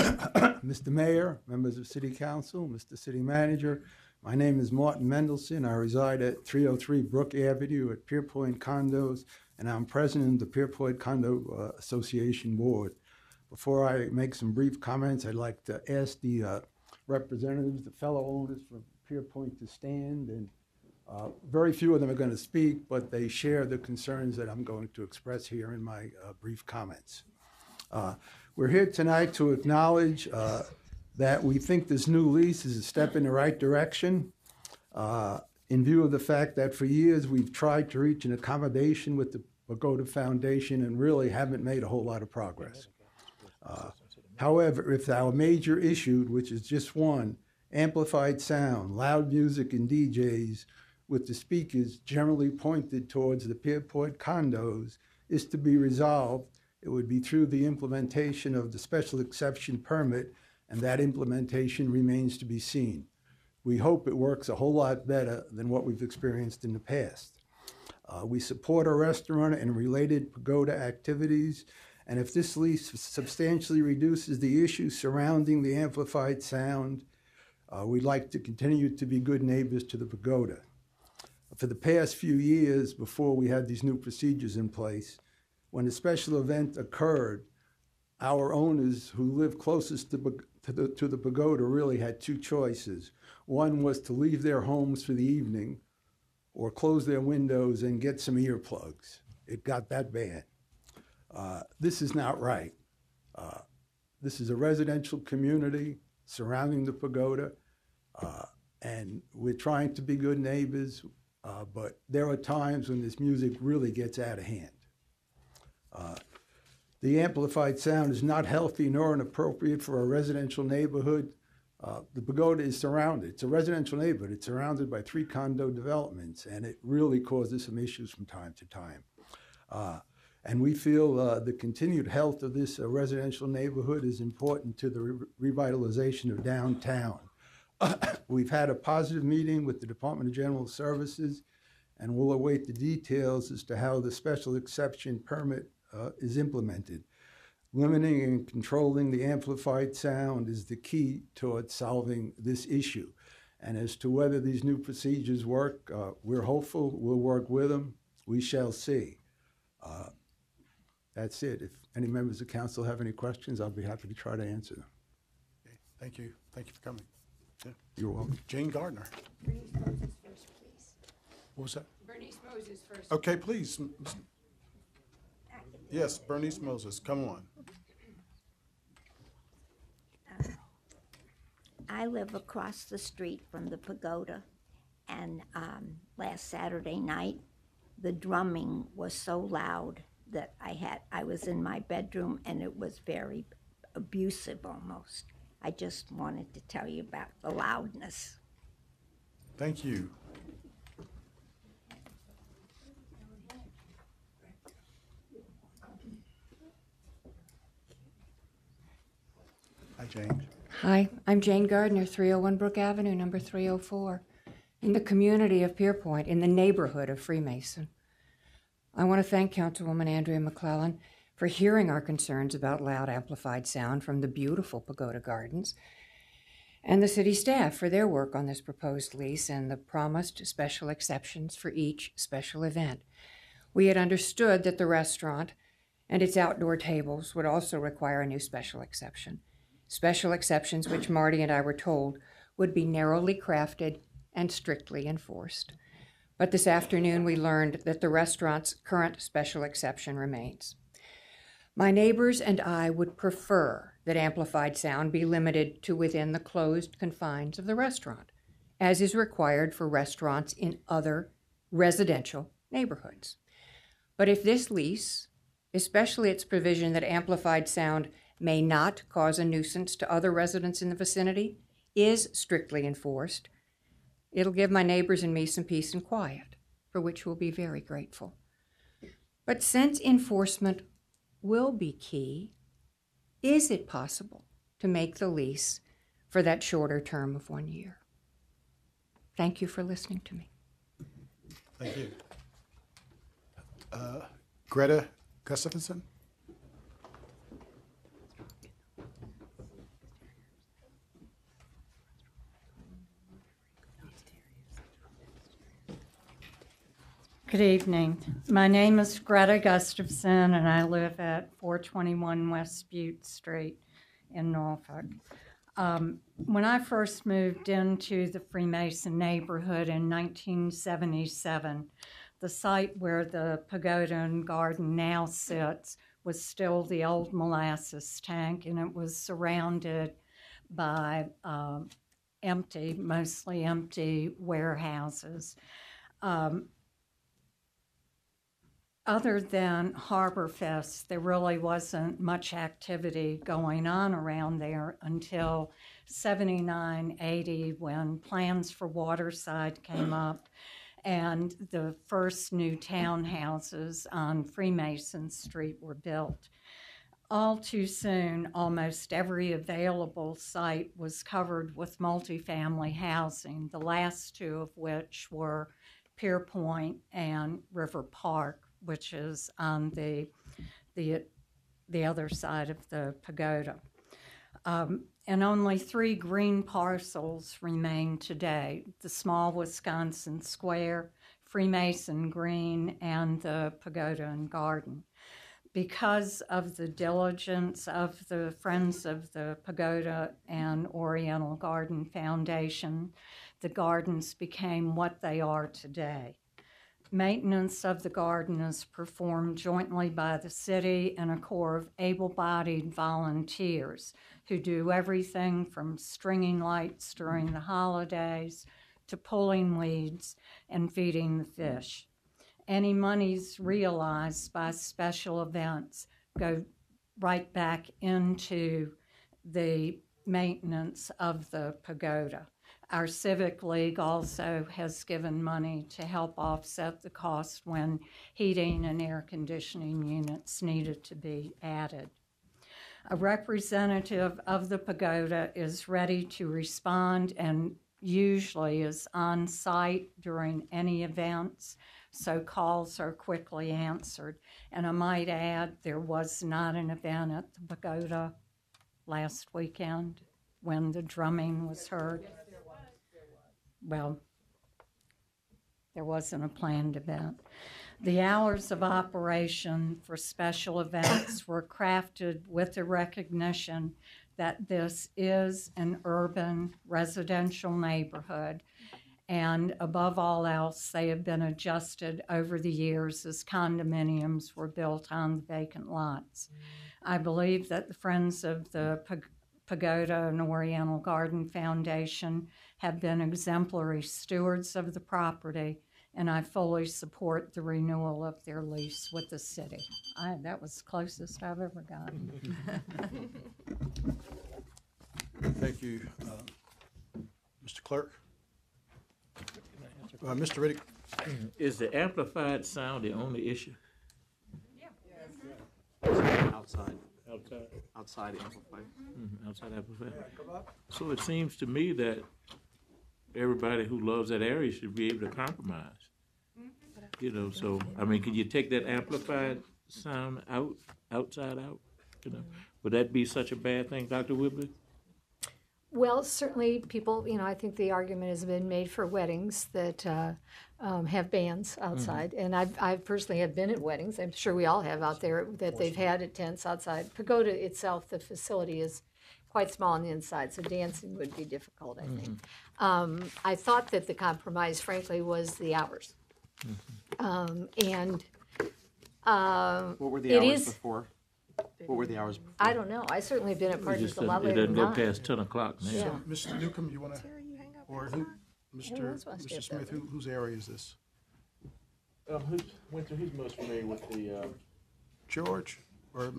Mr. Mayor, members of City Council, Mr. City Manager. My name is Martin Mendelson. I reside at 303 Brook Avenue at Pierpoint Condos, and I'm president of the Pierpoint Condo uh, Association Board. Before I make some brief comments, I'd like to ask the uh, representatives, the fellow owners from Pierpoint to stand, and uh, very few of them are going to speak, but they share the concerns that I'm going to express here in my uh, brief comments. Uh, We're here tonight to acknowledge uh, that we think this new lease is a step in the right direction uh, in view of the fact that for years we've tried to reach an accommodation with the Pagoda Foundation and really haven't made a whole lot of progress. Uh, However, if our major issue, which is just one, amplified sound, loud music, and DJs with the speakers generally pointed towards the Pierpoint condos, is to be resolved, it would be through the implementation of the special exception permit, and that implementation remains to be seen. We hope it works a whole lot better than what we've experienced in the past. Uh, we support a restaurant and related pagoda activities, and if this lease substantially reduces the issues surrounding the amplified sound, uh, we'd like to continue to be good neighbors to the pagoda. For the past few years, before we had these new procedures in place, when a special event occurred, our owners who live closest to, to, the, to the pagoda really had two choices. One was to leave their homes for the evening or close their windows and get some earplugs. It got that bad. Uh, this is not right. Uh, this is a residential community surrounding the pagoda, uh, and we're trying to be good neighbors, uh, but there are times when this music really gets out of hand. Uh, the amplified sound is not healthy nor inappropriate for a residential neighborhood. Uh, the pagoda is surrounded. It's a residential neighborhood. It's surrounded by three condo developments, and it really causes some issues from time to time. Uh, and we feel uh, the continued health of this uh, residential neighborhood is important to the re- revitalization of downtown. We've had a positive meeting with the Department of General Services, and we'll await the details as to how the special exception permit uh, is implemented. Limiting and controlling the amplified sound is the key towards solving this issue. And as to whether these new procedures work, uh, we're hopeful. We'll work with them. We shall see. Uh, that's it. If any members of council have any questions, I'll be happy to try to answer them. Okay, Thank you, thank you for coming. Yeah. You're welcome. Jane Gardner, Bernice Moses first, please. what was that? Bernice Moses first. Okay, please. Yes, Bernice Moses, come on. I live across the street from the pagoda, and um, last Saturday night, the drumming was so loud that I had I was in my bedroom, and it was very abusive almost. I just wanted to tell you about the loudness. Thank you. Hi, Jane. Hi, I'm Jane Gardner, 301 Brook Avenue, number 304, in the community of Pierpoint, in the neighborhood of Freemason. I want to thank Councilwoman Andria McClellan for hearing our concerns about loud amplified sound from the beautiful Pagoda Gardens, and the city staff for their work on this proposed lease and the promised special exceptions for each special event. We had understood that the restaurant and its outdoor tables would also require a new special exception. Special exceptions, which Marty and I were told would be narrowly crafted and strictly enforced. But this afternoon we learned that the restaurant's current special exception remains. My neighbors and I would prefer that amplified sound be limited to within the closed confines of the restaurant, as is required for restaurants in other residential neighborhoods. But if this lease, especially its provision that amplified sound may not cause a nuisance to other residents in the vicinity, is strictly enforced, it'll give my neighbors and me some peace and quiet, for which we'll be very grateful. But since enforcement will be key, is it possible to make the lease for that shorter term of one year? Thank you for listening to me. Thank you. Uh, Greta Gustafson? Good evening. My name is Greta Gustafson, and I live at 421 West Bute Street in Norfolk. Um, when I first moved into the Freemason neighborhood in 1977, the site where the pagoda and garden now sits was still the old molasses tank, and it was surrounded by uh, empty, mostly empty warehouses. Um, other than Harborfest, there really wasn't much activity going on around there until 79, 80, when plans for Waterside came up and the first new townhouses on Freemason Street were built. All too soon, almost every available site was covered with multifamily housing, the last two of which were Pierpoint and River Park, which is on the the the other side of the pagoda. Um, and only three green parcels remain today the small Wisconsin Square, Freemason Green, and the Pagoda and Garden. Because of the diligence of the Friends of the Pagoda and Oriental Garden Foundation, the gardens became what they are today. Maintenance of the garden is performed jointly by the city and a corps of able bodied volunteers who do everything from stringing lights during the holidays to pulling weeds and feeding the fish. Any monies realized by special events go right back into the maintenance of the pagoda. Our Civic League also has given money to help offset the cost when heating and air conditioning units needed to be added. A representative of the pagoda is ready to respond and usually is on site during any events, so calls are quickly answered. And I might add, there was not an event at the pagoda last weekend when the drumming was heard. Well, there wasn't a planned event. The hours of operation for special events were crafted with the recognition that this is an urban residential neighborhood. And above all else, they have been adjusted over the years as condominiums were built on the vacant lots. I believe that the Friends of the Pagoda and Oriental Garden Foundation have been exemplary stewards of the property, and I fully support the renewal of their lease with the city. I, that was the closest I've ever gotten. Thank you, uh, Mr. Clerk. Uh, Mr. Riddick, Is the amplified sound the only issue? Outside, Outside. outside amplified. Mhm, Outside amplified. So it seems to me that everybody who loves that area should be able to compromise. You know, so, I mean, can you take that amplified sound out, outside out? You know, would that be such a bad thing, Dr. Whibley? Well, certainly, people, you know, I think the argument has been made for weddings that uh, um, have bands outside. And I've, I personally have been at weddings, I'm sure we all have out there, that they've had at tents outside. Pagoda itself, the facility is quite small on the inside, so dancing would be difficult, I think. Um, I thought that the compromise, frankly, was the hours. Um, and um, What were the it hours is- before? What were the hours before? I don't know. I certainly have been at It parties just a lot doesn't, it later doesn't than go nine. past ten o'clock now. Yeah. Mr. Newcomb, you want to, or who, Mr. else wants to Mr. get Smith, that who, whose area is this? Um, who's, Winter, who's most familiar with the, uh, George or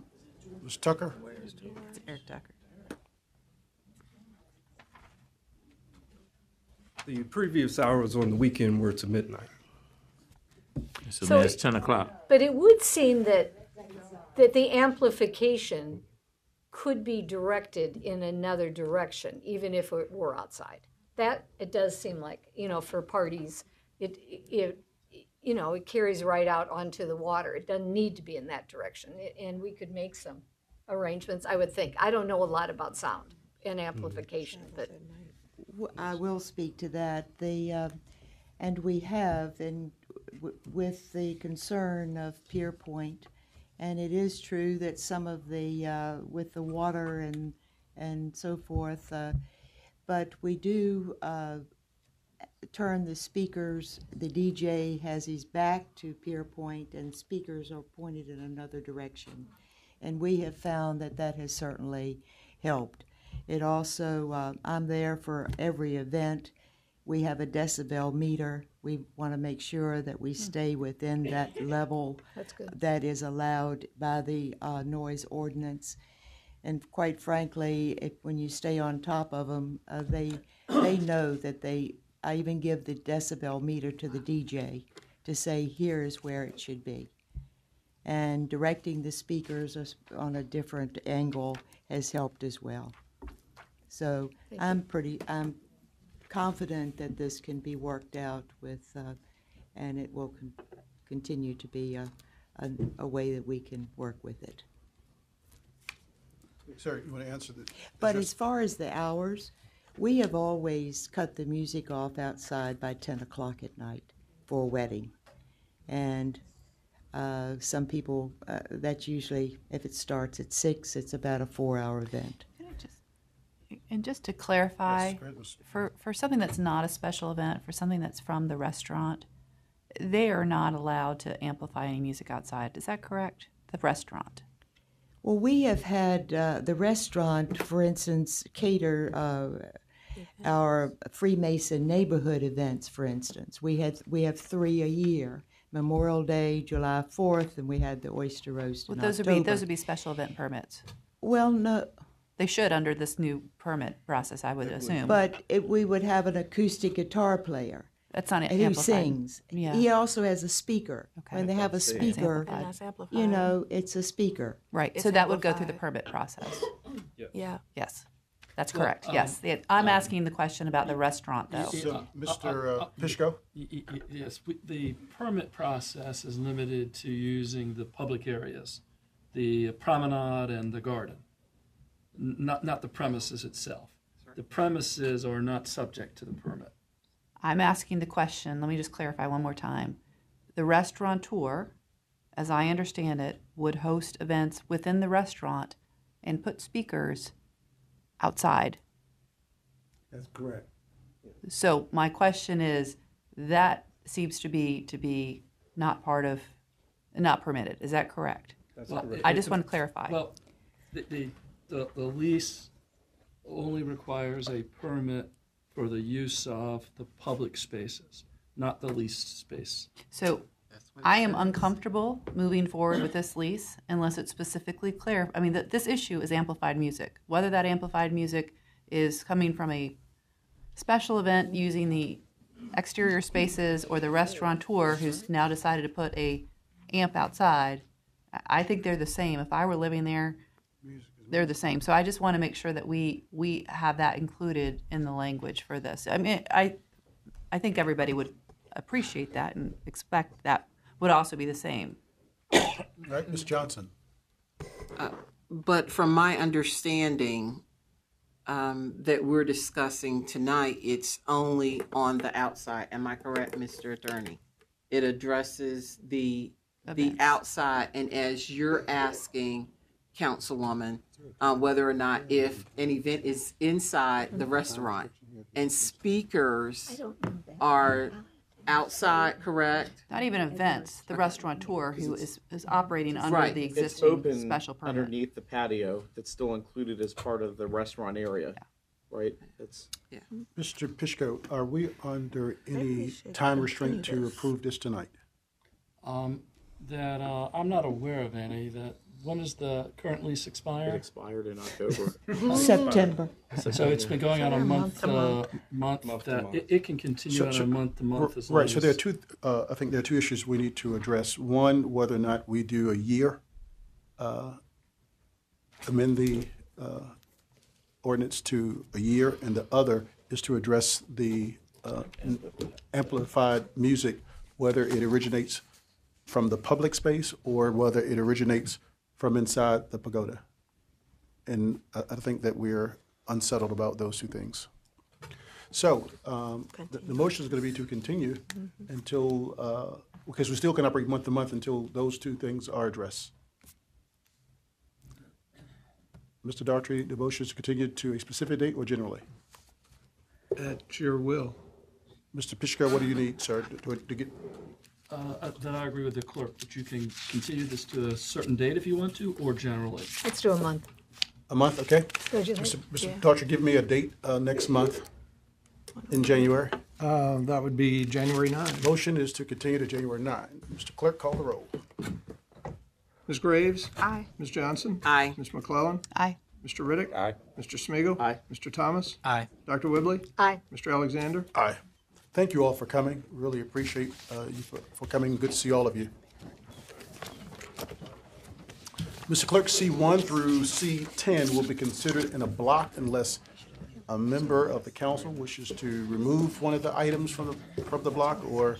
Ms. Tucker? It's Eric Tucker. The previous hours on the weekend were to midnight. So So that's ten o'clock. But it would seem that, that the amplification could be directed in another direction, even if it were outside. That, it does seem like, you know, for parties, it, it, you know, it carries right out onto the water. It doesn't need to be in that direction. And we could make some arrangements, I would think. I don't know a lot about sound and amplification, but W- I will speak to that. The, uh, and we have, and w- with the concern of Pierpoint, Point, and it is true that some of the, uh, with the water and, and so forth, uh, but we do uh, turn the speakers, the DJ has his back to Pierpoint, Point, and speakers are pointed in another direction. And we have found that that has certainly helped. It also, uh, I'm there for every event. We have a decibel meter. We want to make sure that we stay within that level That's good. that is allowed by the uh, noise ordinance. And quite frankly, if, when you stay on top of them, uh, they they know that they. I even give the decibel meter to the DJ to say here is where it should be, and directing the speakers on a different angle has helped as well. So Thank. I'm pretty. I'm confident that this can be worked out with, uh, and it will con- continue to be a, a, a way that we can work with it. Sorry, you want to answer the? But address- as far as the hours, we have always cut the music off outside by 10 o'clock at night for a wedding. And uh, some people, uh, that's usually, if it starts at 6, it's about a four hour event. And just to clarify, Yes, go ahead, Ms. for, for something that's not a special event, for something that's from the restaurant, they are not allowed to amplify any music outside. Is that correct? The restaurant. Well, we have had uh, the restaurant, for instance, cater uh, our Freemason neighborhood events. For instance, we had we have three a year: Memorial Day, July Fourth, and we had the oyster roast Well, in those would be those would be special event permits. well, no, They should under this new permit process, I would assume. but it, we would have an acoustic guitar player. That's not who amplified. sings. Yeah. He also has a speaker. Okay. When they have a That's speaker. And that's amplified. you know, it's a speaker. Right. It's so that would go through the permit process. Yeah. Yes. That's Well, correct. um, yes. The- I'm asking the question about the restaurant though. So, Mr. uh, Pishko? y- y- y- yes, we- the permit process is limited to using the public areas, the promenade and the garden, N- not, not the premises itself. The premises are not subject to the permit. I'm asking the question, let me just clarify one more time. The restaurateur, as I understand it, would host events within the restaurant and put speakers outside. That's correct. So my question is, that seems to be, to be not part of, not permitted, is that correct? That's Well, correct. I just want to clarify. Well, the, the, the, the lease only requires a permit for the use of the public spaces, not the leased space. So I am uncomfortable moving forward with this lease unless it's specifically clear. I mean, th- this issue is amplified music. Whether that amplified music is coming from a special event using the exterior spaces or the restaurateur who's now decided to put a amp outside, I- I think they're the same. If I were living there, they're the same. So I just want to make sure that we we have that included in the language for this. I mean, I I think everybody would appreciate that and expect that would also be the same. All right, Ms. Johnson. But from my understanding, um, that we're discussing tonight, it's only on the outside. Am I correct, Mr. Attorney? It addresses the, the outside, and as you're asking, Councilwoman, uh, whether or not if an event is inside the restaurant and speakers are outside, correct? Not even events. The restaurateur who is is operating under Right. the It's existing open special permit. underneath the patio that's still included as part of the restaurant area, right? It's, Mr. Pishko, are we under any time restraint to approve this tonight? Um, that, uh, I'm not aware of any, that, when does the current lease it expire? expired in October. September. So it's been going on a month, month. uh, month, Month to that, month. it, it can continue So- on so- a month to month as long Right, so there are as- two, uh, I think there are two issues we need to address. One, whether or not we do a year, uh, amend the uh, ordinance to a year, and the other is to address the uh, amplified music, whether it originates from the public space or whether it originates from inside the pagoda. And I, I think that we're unsettled about those two things. So, um, the, the motion is gonna be to continue until, uh, because we still can operate month to month until those two things are addressed. Mr. Daughtrey, the motion is to continue to a specific date or generally? At your will. Mr. Pishko, what do you need, sir, to, to get, Uh, uh, then I agree with the clerk, that you can continue this to a certain date if you want to, or generally. Let's do a month. a month, okay? Don't you Mr. think? Mr. Yeah. Daughtrey, give me a date, uh, next month in January. Uh, that would be January 9. Motion is to continue to January nine. Mr. Clerk, call the roll. Ms. Graves? Aye. Ms. Johnson? Aye. Ms. McClellan? Aye. Mr. Riddick? Aye. Mr. Smigiel, Aye. Mr. Thomas? Aye. Dr. Whibley? Aye. Mr. Alexander? Aye. Thank you all for coming. Really appreciate uh, you for for coming. Good to see all of you. Mr. Clerk, C1 through C10 will be considered in a block unless a member of the council wishes to remove one of the items from the, from the block, or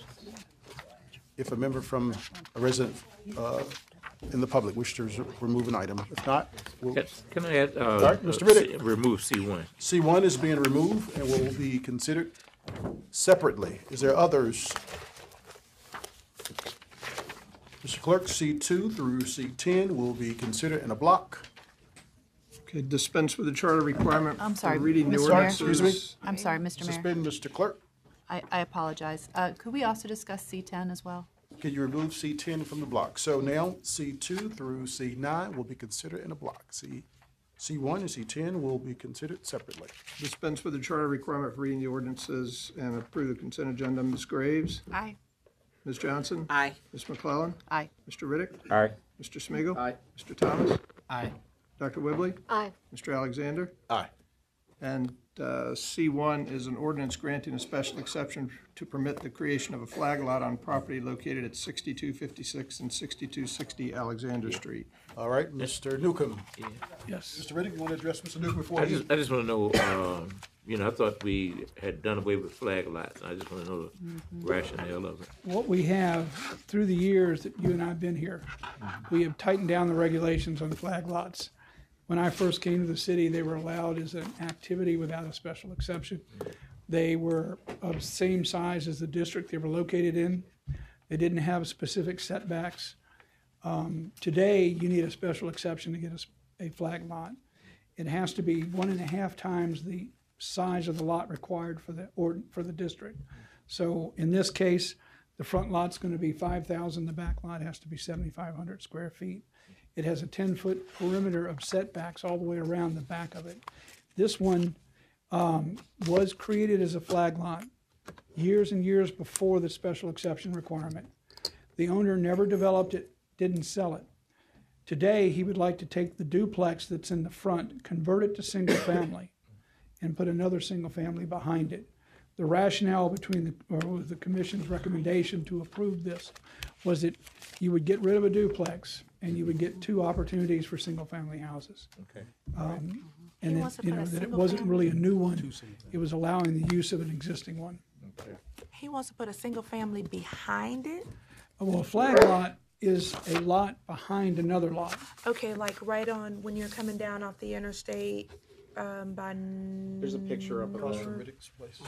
if a member from a resident uh, in the public wishes to remove an item. If not, we'll- Can- Can I add, uh, right, Mr. Riddick. C- remove C one? C1 is being removed and will be considered separately. Is there others? Mr. Clerk, C2 through C10 will be considered in a block. Okay, dispense with the charter requirement I'm for sorry, reading the Mr. Mayor. Excuse me? I'm sorry, Mr. Mayor. Suspend Mr. Clerk. I, I apologize. Uh, could we also discuss C10 as well? Can you remove C10 from the block? So now C2 through C9 will be considered in a block. C, C1 and C10 will be considered separately. Dispense with the charter requirement for reading the ordinances and approve the consent agenda. Ms. Graves? Aye. Ms. Johnson? Aye. Ms. McClellan? Aye. Mr. Riddick? Aye. Mr. Smigiel, Aye. Mr. Thomas? Aye. Dr. Whibley? Aye. Mr. Alexander? Aye. And uh, C1 is an ordinance granting a special exception to permit the creation of a flag lot on property located at 6256 and 6260 Alexander Street. All right, Mr. Newcomb. Yes. Mr. Riddick, you want to address Mr. Newcomb before I you? just, I just wanna know, um, you know, I thought we had done away with flag lots. I just wanna know the rationale of it. What we have, through the years that you and I have been here, we have tightened down the regulations on flag lots. When I first came to the city, they were allowed as an activity without a special exception. They were of same size as the district they were located in. They didn't have specific setbacks. Um, Today, you need a special exception to get a flag lot. It has to be one and a half times the size of the lot required for the, or, for the district. So in this case, the front lot's gonna be five thousand, the back lot has to be seventy-five hundred square feet. It has a ten-foot perimeter of setbacks all the way around the back of it. This one, um, was created as a flag lot years and years before the special exception requirement. The owner never developed it, didn't sell it. Today, he would like to take the duplex that's in the front, convert it to single family, and put another single family behind it. The rationale between the, or the commission's recommendation to approve this was that you would get rid of a duplex and you would get two opportunities for single family houses. Okay. Um, He and wants it, to you put know, a that it single wasn't really a new one. It was allowing the use of an existing one. Okay. He wants to put a single family behind it? Well, a flag lot is a lot behind another lot. Okay, like right on, when you're coming down off the interstate, um, by. There's a picture up Across from Nor- Riddick's place.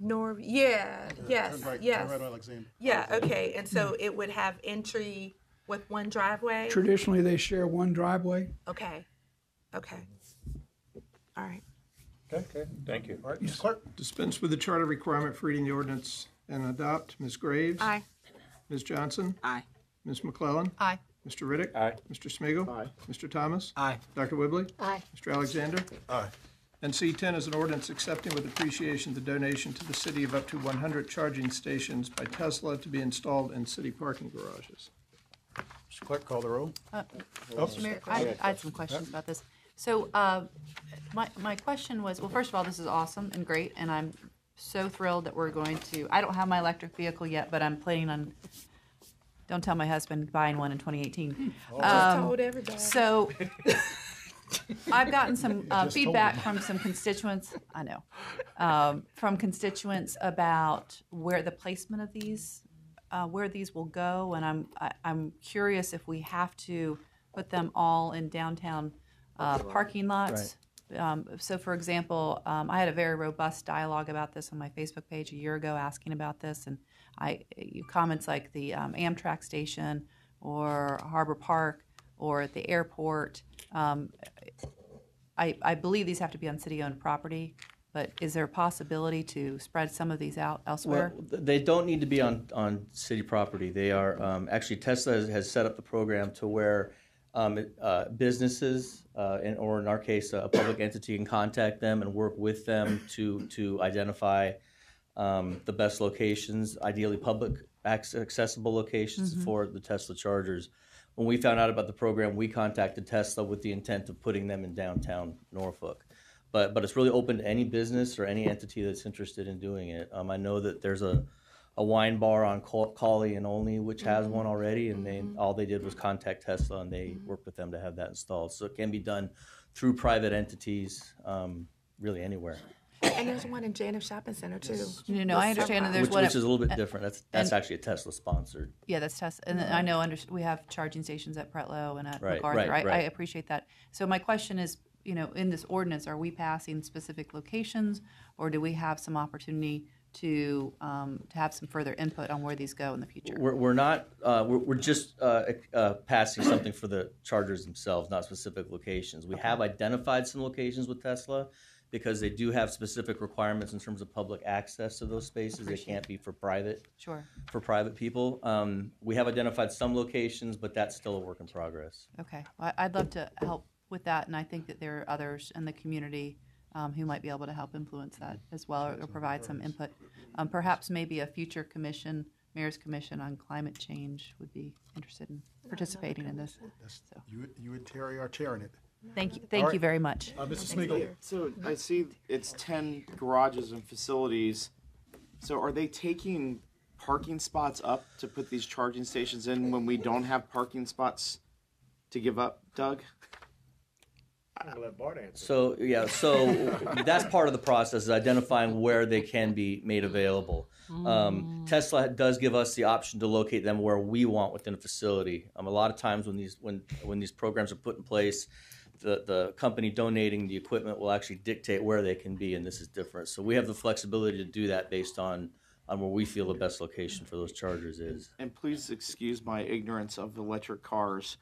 Nor, yeah, yes, Turn right- turn yes. right on Alexander. Yeah, okay, and so it would have entry with one driveway? Traditionally, they share one driveway. Okay, okay. All right. Okay, okay. thank you. All right, Mr. Clerk? Dispense with the charter requirement for reading the ordinance and adopt. Ms. Graves? Aye. Ms. Johnson? Aye. Ms. McClellan? Aye. Mr. Riddick? Aye. Mr. Smigiel, Aye. Mr. Thomas? Aye. Dr. Whibley? Aye. Mr. Alexander? Aye. And C ten is an ordinance accepting with appreciation the donation to the city of up to one hundred charging stations by Tesla to be installed in city parking garages. Mr. Clerk, call the roll. Uh, Oh, Mr. Mayor, I, I had some questions about this. So, uh, my, my question was, well, first of all, this is awesome and great, and I'm so thrilled that we're going to, I don't have my electric vehicle yet, but I'm planning on, don't tell my husband, buying one in twenty eighteen. I just told everybody. So, I've gotten some uh, Just told feedback them. from some constituents, I know, um, from constituents about where the placement of these, uh, where these will go, and I'm, I, I'm curious if we have to put them all in downtown uh, parking lots. Um, so, for example, um, I had a very robust dialogue about this on my Facebook page a year ago, asking about this, and I you comments like the um, Amtrak station or Harbor Park or at the airport. Um, I, I believe these have to be on city-owned property, but is there a possibility to spread some of these out elsewhere? Well, they don't need to be on, on city property. They are, um, actually Tesla has, has set up the program to where um, uh, businesses, uh, and, or in our case, a public entity can contact them and work with them to, to identify um, the best locations, ideally public accessible locations Mhm. for the Tesla chargers. When we found out about the program, we contacted Tesla with the intent of putting them in downtown Norfolk. But but it's really open to any business or any entity that's interested in doing it. Um, I know that there's a a wine bar on Col- Colley and Olney which has one already, and they all they did was contact Tesla and they worked with them to have that installed. So it can be done through private entities, um, really anywhere. And there's one in Janaf Shopping Center too. No, no, I understand that there's which, one which at- is a little bit different. That's that's and- actually a Tesla sponsored. Yeah, that's Tesla. And then I know under, we have charging stations at Pretlow and at Right, MacArthur. right, I, I right. appreciate that. So my question is, you know, in this ordinance, are we passing specific locations, or do we have some opportunity to um, to have some further input on where these go in the future? We're, we're not, uh, we're, we're just uh, uh, passing something for the chargers themselves, not specific locations. We have identified some locations with Tesla because they do have specific requirements in terms of public access to those spaces. They can't be for private. Sure. For private people. Um, we have identified some locations, but that's still a work in progress. Okay, well, I- I'd love to help with that, and I think that there are others in the community um, who might be able to help influence that as well, or, or provide some input. Um, perhaps maybe a future commission, mayor's commission on climate change, would be interested in participating in this. That's- You, you and Terry are chairing it. Thank you, thank right. you very much. Uh, Mr. Smigiel. So I see it's ten garages and facilities. So are they taking parking spots up to put these charging stations in when we don't have parking spots to give up, Doug? I'm gonna let Bart answer. So yeah, so that's part of the process is identifying where they can be made available. Um, Tesla does give us the option to locate them where we want within a facility. Um, a lot of times when these when when these programs are put in place, the, the company donating the equipment will actually dictate where they can be, and this is different. So we have the flexibility to do that based on, on where we feel the best location for those chargers is. And please excuse my ignorance of electric cars,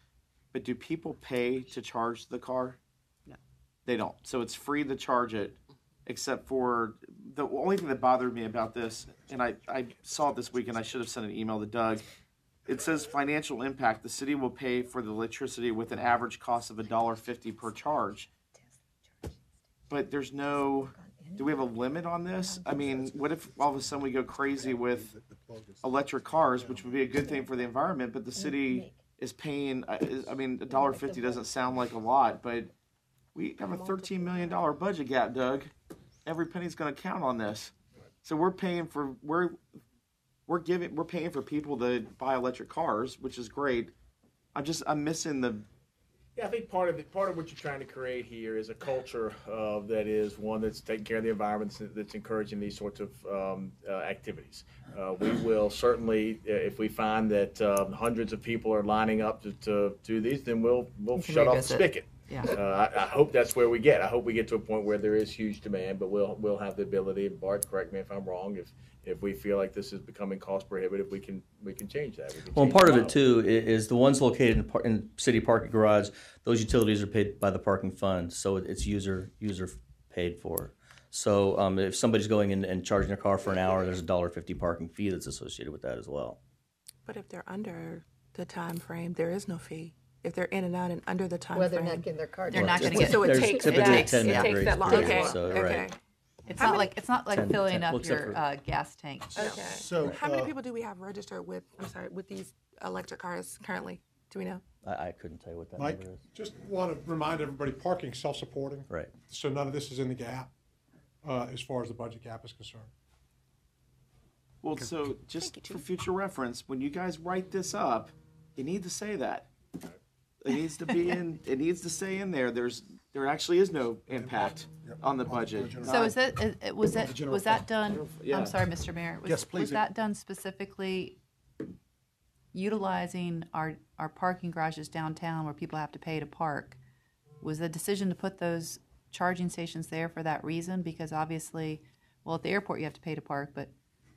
but do people pay to charge the car? No. They don't. So it's free to charge it, except for the only thing that bothered me about this, and I, I saw it this week and I should have sent an email to Doug. It says financial impact. The city will pay for the electricity with an average cost of a dollar fifty per charge. But there's no, do we have a limit on this? I mean, what if all of a sudden we go crazy with electric cars, which would be a good thing for the environment, but the city is paying, uh, I, I mean, a dollar fifty doesn't sound like a lot, but we have a thirteen million dollar budget gap, Doug. Every penny's gonna count on this. So we're paying for, we're, we're giving, we're paying for people to buy electric cars, which is great. I'm just, I'm missing the, Yeah, I think part of the, part of what you're trying to create here is a culture uh, that is one that's taking care of the environment, that's- that's encouraging these sorts of um, uh, activities. Uh, we will certainly, uh, if we find that uh, hundreds of people are lining up to, to do these, then we'll we'll shut off the revisit. spigot. Yeah. Uh, I, I hope that's where we get. I hope we get to a point where there is huge demand, but we'll we'll have the ability. Bart, correct me if I'm wrong. If if we feel like this is becoming cost prohibitive, we can we can change that. We can Well, change part of it too is the ones located in, par- in city parking garage. Those utilities are paid by the parking fund, so it's user user paid for. So um, if somebody's going in and charging their car for an hour, there's a dollar fifty parking fee that's associated with that as well. But if they're under the time frame, there is no fee. If they're in and out and under the time Well, they're frame, not getting their card They're not back. gonna get- So it There's takes, it typically a takes, 10 it minute takes that long. period, Okay, so, okay. right. It's How not many- like it's not like 10 filling 10 up well, except your for- uh, gas tank. Okay. So, how many uh, people do we have registered with? I'm sorry, with these electric cars currently? Do we know? I, I couldn't tell you what that Mike? number is. Just want to remind everybody, parking self-supporting. Right. So none of this is in the gap, uh, as far as the budget gap is concerned. well, so just for future reference, when you guys write this up, you need to say that. It needs to be in, it needs to say in there, there's, there actually is no impact on the budget. So is that is- it- was that general was that done? Yeah. I'm sorry, Mr. Mayor. Was, Yes, please. Was that done specifically utilizing our our parking garages downtown where people have to pay to park? Was the decision to put those charging stations there for that reason? Because obviously, well, at the airport you have to pay to park, but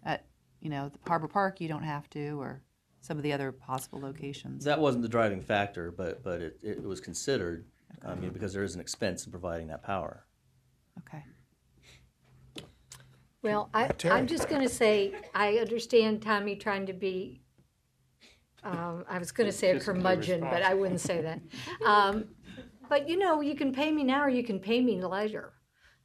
at you know the Harbor Park you don't have to, or some of the other possible locations. That wasn't the driving factor, but but it, it was considered. I mean, because there is an expense in providing that power. Okay. Well, I, I'm just going to say, I understand Tommy trying to be, um, I was going to say a Fiscally curmudgeon, but I wouldn't say that. Um, but you know, you can pay me now or you can pay me later.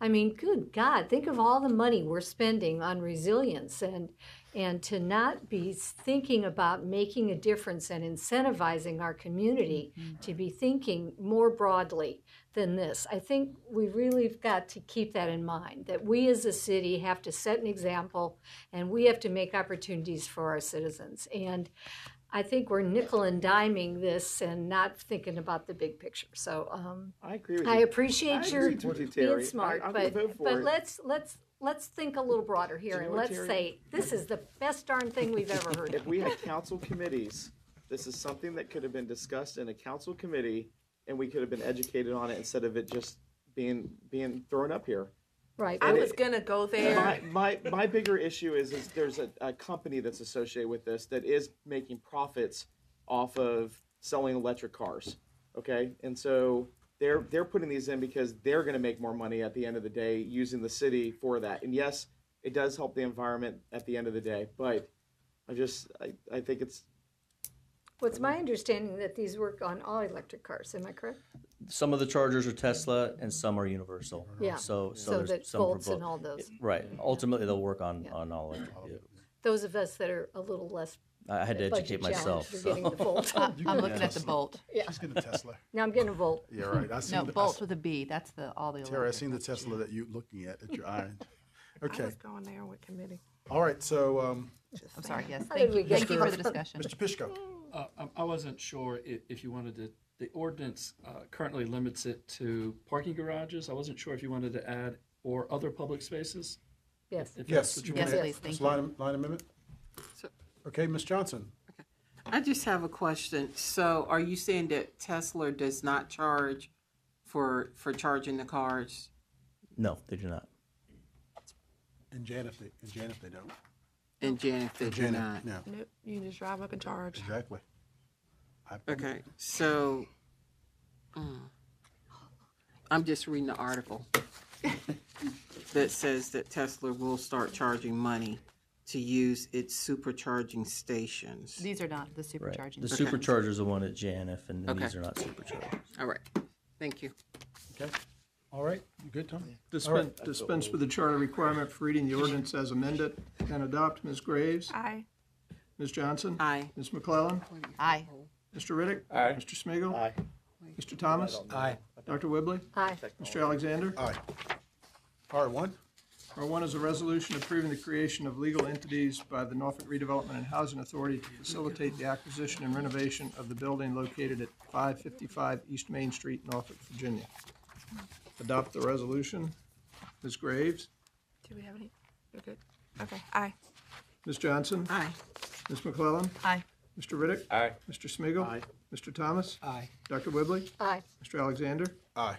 I mean, good God, think of all the money we're spending on resilience and and to not be thinking about making a difference and incentivizing our community mm-hmm. to be thinking more broadly than this. I think we really have got to keep that in mind that we as a city have to set an example and we have to make opportunities for our citizens. And I think we're nickel and diming this and not thinking about the big picture. So um, I agree with I appreciate I your agree being smart, I- but gonna vote for but it. let's let's let's think a little broader here you and know let's Terry? say this is the best darn thing we've ever heard If we had council committees, this is something that could have been discussed in a council committee and we could have been educated on it instead of it just being, being thrown up here. Right. I was it- gonna go there. My, my, my bigger issue is, is there's a, a company that's associated with this that is making profits off of selling electric cars. Okay, and so they're they're putting these in because they're going to make more money at the end of the day using the city for that. And yes, it does help the environment at the end of the day, but I just I, I think it's What's my understanding that these work on all electric cars? Am I correct? Some of the chargers are Tesla, and some are universal. Yeah. So So so, there's that some for Volts and all those. Right. Ultimately, they'll work on on all electric vehicles. Those of us that are a little less. I had to budget educate myself, challenged are so. getting the Volt. Uh, I'm looking at the Bolt. Yeah. She's getting a Tesla. Now I'm getting a Volt. Yeah, right. I seen No, the- I Bolt s- with a B. That's the all the. Terry, I electric. seen the Tesla that you're looking at at your eye. I Okay. was going there with committee. All right. So, um, I'm sorry. Yes. How did Thank we you. get Thank you here? for the discussion. Mr. Pishko. Uh, I- I wasn't sure i- if you wanted to, the ordinance uh, currently limits it to parking garages. I wasn't sure if you wanted to add or other public spaces. Yes. If that's Yes. what you you Yes, wanna- wanted. please. Thank it's you. Line, line amendment. So- Okay, Ms. Johnson. I just have a question. So are you saying that Tesla does not charge for, for charging the cars? No, they do not. In Janaf, they, in Janaf, they don't. In Janaf, they In do Janaf, not? No, Nope, you just drive up and charge. exactly. Okay, so, mm, I'm just reading the article that says that Tesla will start charging money to use its supercharging stations. These are not the Right. supercharging. The Okay. supercharger's the one at JNF, and Okay. these are not superchargers. All right, thank you. Okay, all right, you good, Tom? All Dispense, right. dispense with the charter requirement for reading the ordinance as amended and adopt. Ms. Graves? Aye. Ms. Johnson? Aye. Ms. McClellan? Aye. Mr. Riddick? Aye. Mr. Smigiel, Aye. Mr. Thomas? Aye. Dr. Whibley? Aye. Mr. Alexander? Aye. R one, R1 is a resolution approving the creation of legal entities by the Norfolk Redevelopment and Housing Authority to facilitate the acquisition and renovation of the building located at 555 East Main Street, Norfolk, Virginia. Adopt the resolution. Ms. Graves? Do we have any? We're good. Okay, aye. Ms. Johnson? Aye. Ms. McClellan? Aye. Mr. Riddick? Aye. Mr. Smigiel, Aye. Mr. Thomas? Aye. Dr. Whibley? Aye. Mr. Alexander? aye.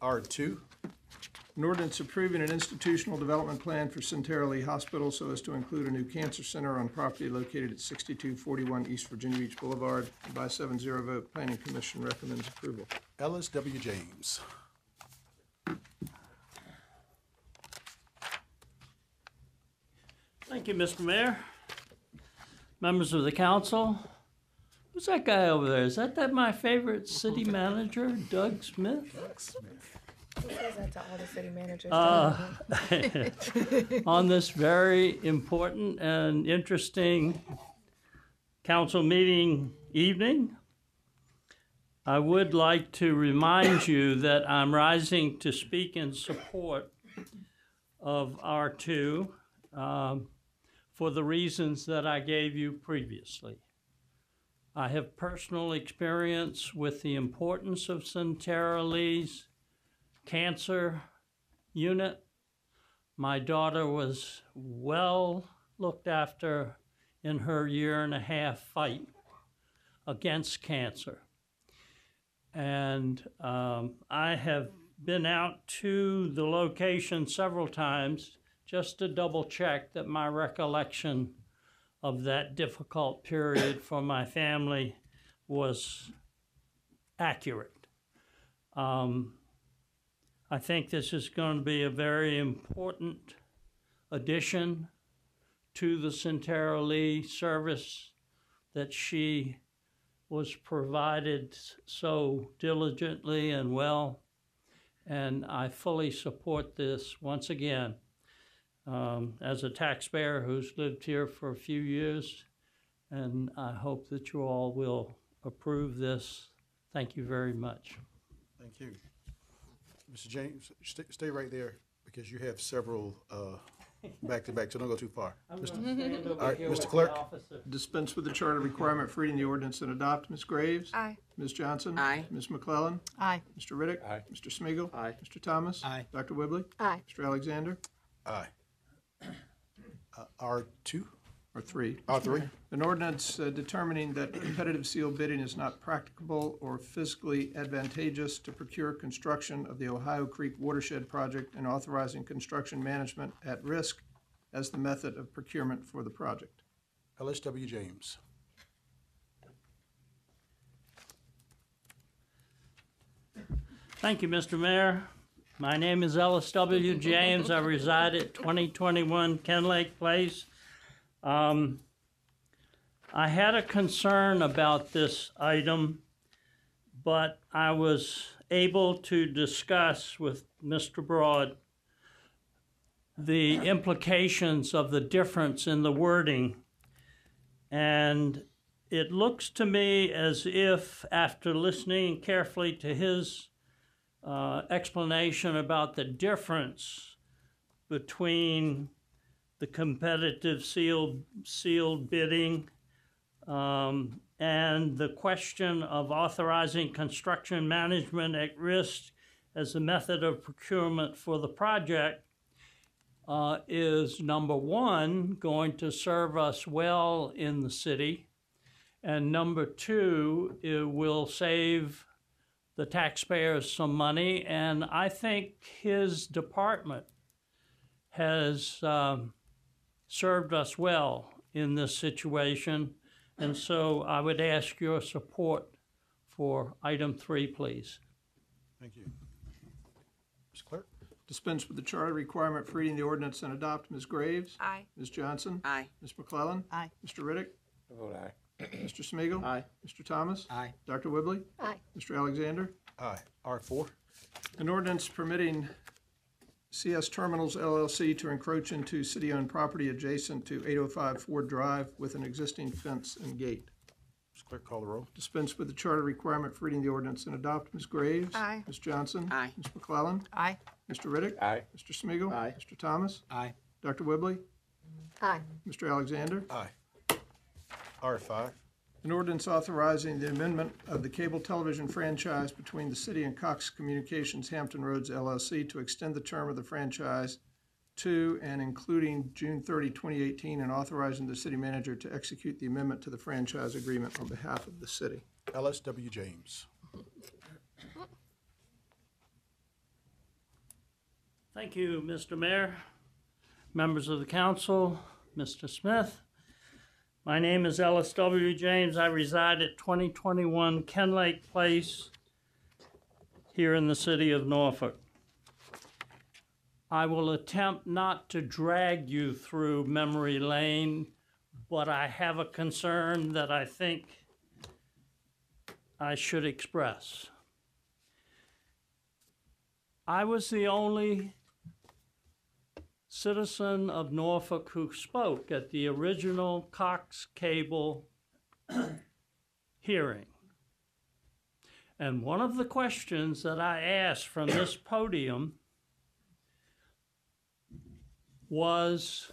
R two, An ordinance approving an institutional development plan for Sentara Leigh Hospital so as to include a new cancer center on property located at 6241 East Virginia Beach Boulevard. By 7-0 vote, Planning Commission recommends approval. Ellis W. James. Thank you, Mr. Mayor. Members of the council. Who's that guy over there? Is that that my favorite city manager, Doug Smith? Who says that to all the city managers? Uh, on this very important and interesting council meeting evening, I would like to remind you that I'm rising to speak in support of R2 um, for the reasons that I gave you previously. I have personal experience with the importance of Sentara Leigh's cancer unit. My daughter was well looked after in her year and a half fight against cancer. And um, I have been out to the location several times just to double check that my recollection of that difficult period for my family was accurate. Um, I think this is going to be a very important addition to the Sentara Leigh service that she was provided so diligently and well. And I fully support this once again. Um, as a taxpayer who's lived here for a few years, and I hope that you all will approve this. Thank you very much. Thank you. Mr. James, stay, stay right there because you have several, uh, back to back, so don't go too far. Mr. All right, Mr. Clerk? Dispense with the charter requirement for reading the ordinance and adopt. Ms. Graves? Aye. Ms. Johnson? Aye. Ms. McClellan? Aye. Mr. Riddick? Aye. Mr. Smigiel, Aye. Mr. Thomas? Aye. Dr. Whibley? Aye. Mr. Alexander? Aye. Uh, R two, Or three? R three, An ordinance uh, determining that competitive seal bidding is not practicable or physically advantageous to procure construction of the Ohio Creek Watershed Project and authorizing construction management at risk as the method of procurement for the project. Ellis W. James. Thank you, Mr. Mayor. My name is Ellis W. James. I reside at 2021 Kenlake Place. Um, I had a concern about this item, but I was able to discuss with Mr. Broad the implications of the difference in the wording. And it looks to me as if, after listening carefully to his uh, explanation about the difference between the competitive sealed, sealed bidding um, and the question of authorizing construction management at risk as a method of procurement for the project uh, is number one, going to serve us well in the city. And number two, it will save the taxpayers some money, and I think his department has um, served us well in this situation. And so I would ask your support for item three, please. Thank you. Mr. Clerk? Dispense with the charter requirement for reading the ordinance and adopt. Ms. Graves? Aye. Ms. Johnson? Aye. Ms. McClellan? Aye. Mr. Riddick? Vote aye. Mr. Smigiel, Aye. Mr. Thomas? Aye. Dr. Whibley? Aye. Mr. Alexander? Aye. R four? An ordinance permitting CS Terminals LLC to encroach into city-owned property adjacent to 805 Ford Drive with an existing fence and gate. Mr. Clerk, call the roll. Dispense with the charter requirement for reading the ordinance and adopt. Ms. Graves? Aye. Ms. Johnson? Aye. Ms. McClellan? Aye. Mr. Riddick? Aye. Mr. Smigiel, Aye. Mr. Thomas? Aye. Dr. Whibley? Aye. Mr. Alexander? Aye. R five? An ordinance authorizing the amendment of the cable television franchise between the city and Cox Communications Hampton Roads LLC to extend the term of the franchise to and including June 30, 2018, and authorizing the city manager to execute the amendment to the franchise agreement on behalf of the city. Ellis W. James. Thank you, Mr. Mayor, members of the council, Mr. Smith. My name is Ellis W. James. I reside at 2021 Kenlake Place here in the city of Norfolk. I will attempt not to drag you through memory lane, but I have a concern that I think I should express. I was the only citizen of Norfolk who spoke at the original Cox Cable hearing. And one of the questions that I asked from this podium was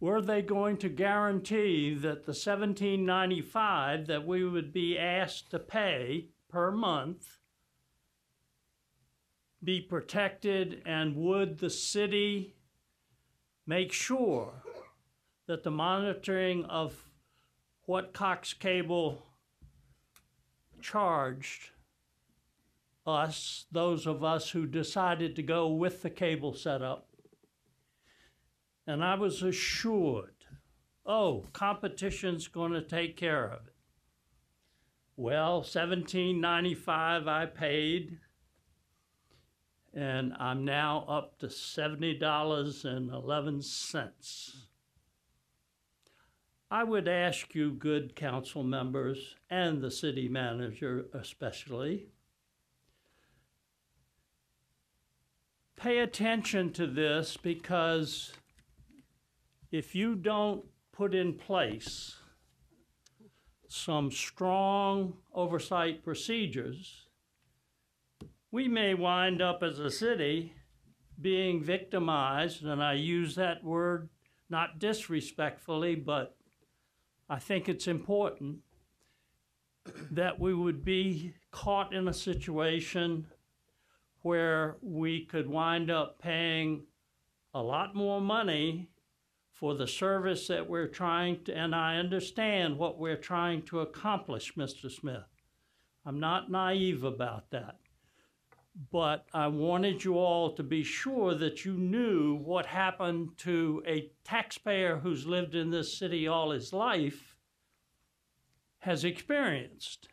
were they going to guarantee that the 1795 that we would be asked to pay per month be protected and would the city make sure that the monitoring of what Cox Cable charged us, those of us who decided to go with the cable setup, and I was assured, oh, competition's going to take care of it. Well, 1795 I paid and I'm now up to $70.11. I would ask you, good council members, and the city manager especially, pay attention to this because if you don't put in place some strong oversight procedures, we may wind up as a city being victimized, and I use that word not disrespectfully, but I think it's important that we would be caught in a situation where we could wind up paying a lot more money for the service that we're trying to, and I understand what we're trying to accomplish, Mr. Smith. I'm not naive about that but I wanted you all to be sure that you knew what happened to a taxpayer who's lived in this city all his life has experienced.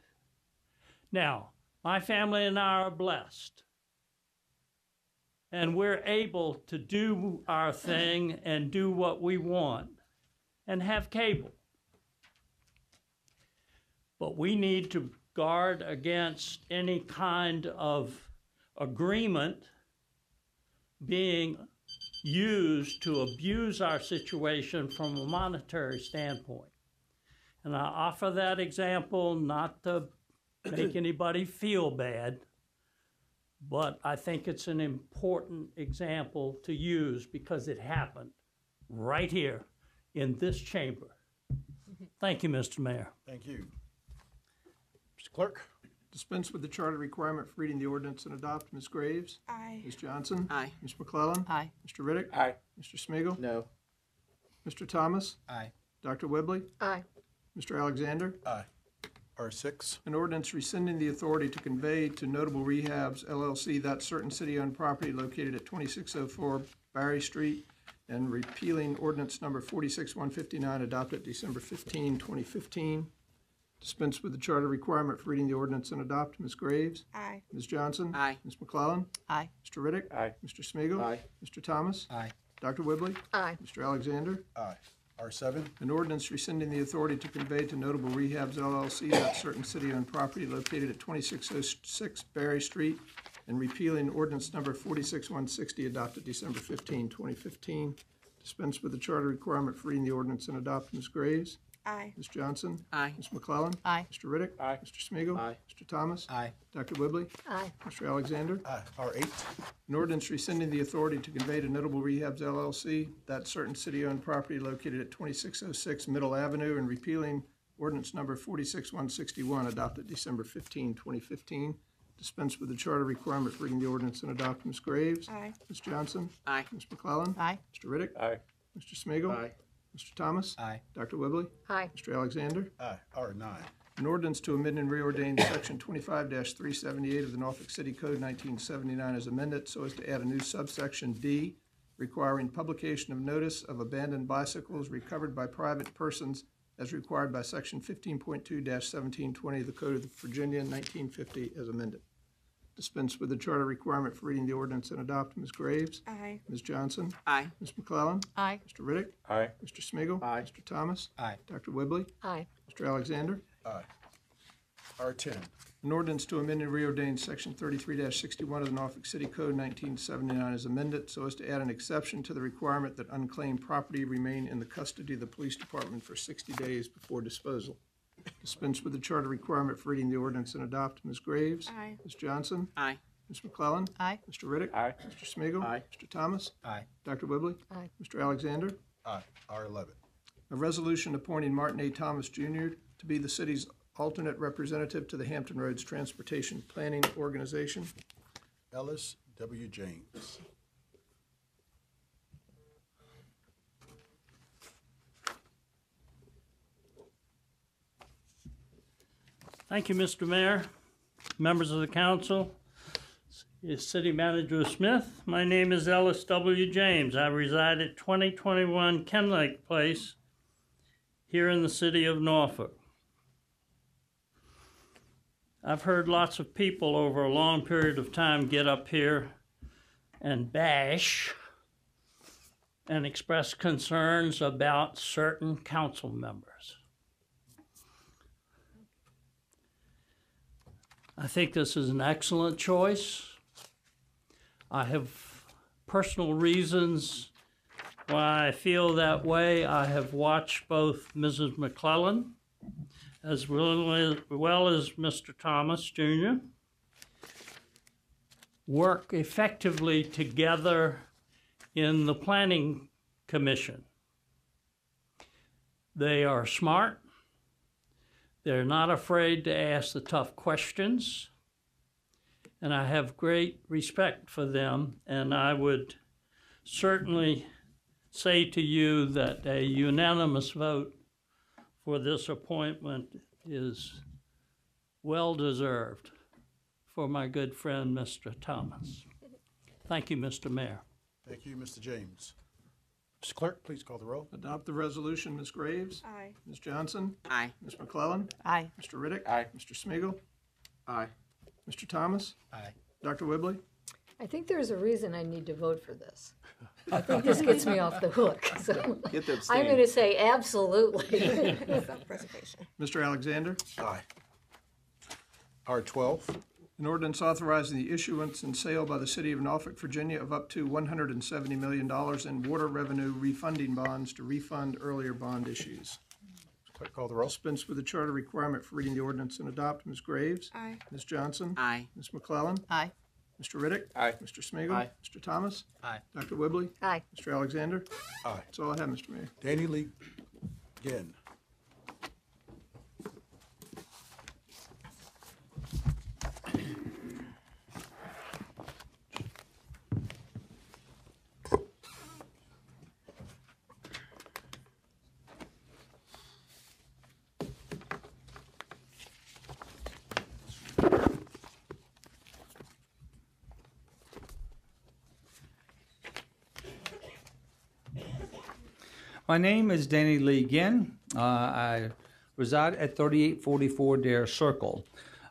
Now, my family and I are blessed. And we're able to do our thing and do what we want and have cable. But we need to guard against any kind of agreement being used to abuse our situation from a monetary standpoint. And I offer that example not to make anybody feel bad, but I think it's an important example to use because it happened right here in this chamber. Thank you, Mr. Mayor. Thank you. Mr. Clerk? Dispense with the charter requirement for reading the ordinance and adopt. Ms. Graves? Aye. Ms. Johnson? Aye. Ms. McClellan? Aye. Mr. Riddick? Aye. Mr. Smigiel, No. Mr. Thomas? Aye. Dr. Whibley? Aye. Mr. Alexander? Aye. R six, An ordinance rescinding the authority to convey to Notable Rehabs LLC that certain city-owned property located at 2604 Barry Street and repealing ordinance number 46159 adopted December 15, 2015. Dispense with the charter requirement for reading the ordinance and adopt. Ms. Graves? Aye. Ms. Johnson? Aye. Ms. McClellan? Aye. Mr. Riddick? Aye. Mr. Smigiel, Aye. Mr. Thomas? Aye. Dr. Whibley? Aye. Mr. Alexander? aye. R seven, An ordinance rescinding the authority to convey to Notable Rehabs LLC that certain city-owned property located at 2606 Barry Street and repealing ordinance number 46160 adopted December 15, 2015. Dispense with the charter requirement for reading the ordinance and adopt. Ms. Graves? Aye. Ms. Johnson? Aye. Ms. McClellan? Aye. Mr. Riddick? Aye. Mr. Smigiel, Aye. Mr. Thomas? Aye. Dr. Whibley? Aye. Mr. Alexander? aye. R eight, An ordinance rescinding the authority to convey to Notable Rehabs LLC that certain city-owned property located at 2606 Middle Avenue and repealing ordinance number 46161 adopted December 15, 2015. Dispense with the charter requirement for reading the ordinance and adopt. Ms. Graves? Aye. Ms. Johnson? Aye. Ms. McClellan? Aye. Mr. Riddick? Aye. Mr. Smigiel, Aye. Mr. Thomas? Aye. Dr. Whibley? Aye. Mr. Alexander? aye. R nine, An ordinance to amend and reordain section twenty-five three seventy-eight of the Norfolk City Code nineteen seventy-nine as amended so as to add a new subsection D requiring publication of notice of abandoned bicycles recovered by private persons as required by section 15.2-1720 of the Code of Virginia nineteen fifty as amended. Dispense with the charter requirement for reading the ordinance and adopt. Ms. Graves? Aye. Ms. Johnson? Aye. Ms. McClellan? Aye. Mr. Riddick? Aye. Mr. Smigiel, Aye. Mr. Thomas? Aye. Dr. Whibley? Aye. Mr. Alexander? aye. R ten, An ordinance to amend and reordain section thirty-three sixty-one of the Norfolk City Code nineteen seventy-nine is amended so as to add an exception to the requirement that unclaimed property remain in the custody of the police department for sixty days before disposal. Dispense with the charter requirement for reading the ordinance and adopt. Ms. Graves? Aye. Ms. Johnson? Aye. Ms. McClellan? Aye. Mr. Riddick? Aye. Mr. Smigiel, Aye. Mr. Thomas? Aye. Dr. Whibley? Aye. Mr. Alexander? aye. R eleven, A resolution appointing Martin A. Thomas Jr. to be the city's alternate representative to the Hampton Roads Transportation Planning Organization. Ellis W. James, Thank you, Mr. Mayor, members of the council, City Manager Smith. My name is Ellis W. James. I reside at 2021 Kenlake Place here in the city of Norfolk. I've heard lots of people over a long period of time get up here and bash and express concerns about certain council members. I think this is an excellent choice. I have personal reasons why I feel that way. I have watched both Mrs. McClellan as well as, well as Mr. Thomas Jr. work effectively together in the Planning Commission. They are smart. They're not afraid to ask the tough questions. And I have great respect for them. And I would certainly say to you that a unanimous vote for this appointment is well deserved for my good friend, Mr. Thomas. Thank you, Mr. Mayor. thank you, Mr. James. Mr. Clerk, please call the roll. Adopt the resolution. Ms. Graves? Aye. Ms. Johnson? Aye. Ms. McClellan? Aye. Mr. Riddick? Aye. Mr. Smigiel, Aye. Mr. Thomas? Aye. Dr. Whibley? I think there's a reason I need to vote for this. I think this gets me off the hook, so Get to I'm abstain. gonna say absolutely. Self-preservation. Mr. Alexander? Aye. R twelve, An ordinance authorizing the issuance and sale by the city of Norfolk, Virginia of up to one hundred and seventy million dollars in water revenue refunding bonds to refund earlier bond issues. clerk call the roll. Dispense with the charter requirement for reading the ordinance and adopt. Ms. Graves? Aye. Ms. Johnson? Aye. Ms. McClellan? Aye. Mr. Riddick? Aye. Mr. Smigiel, Aye. Mr. Thomas? Aye. Dr. Whibley? Aye. Mr. Alexander? Aye. That's all I have, Mr. Mayor. Danny Lee Ginn, My name is Danny Lee Ginn. Uh, I reside at 3844 Dare Circle.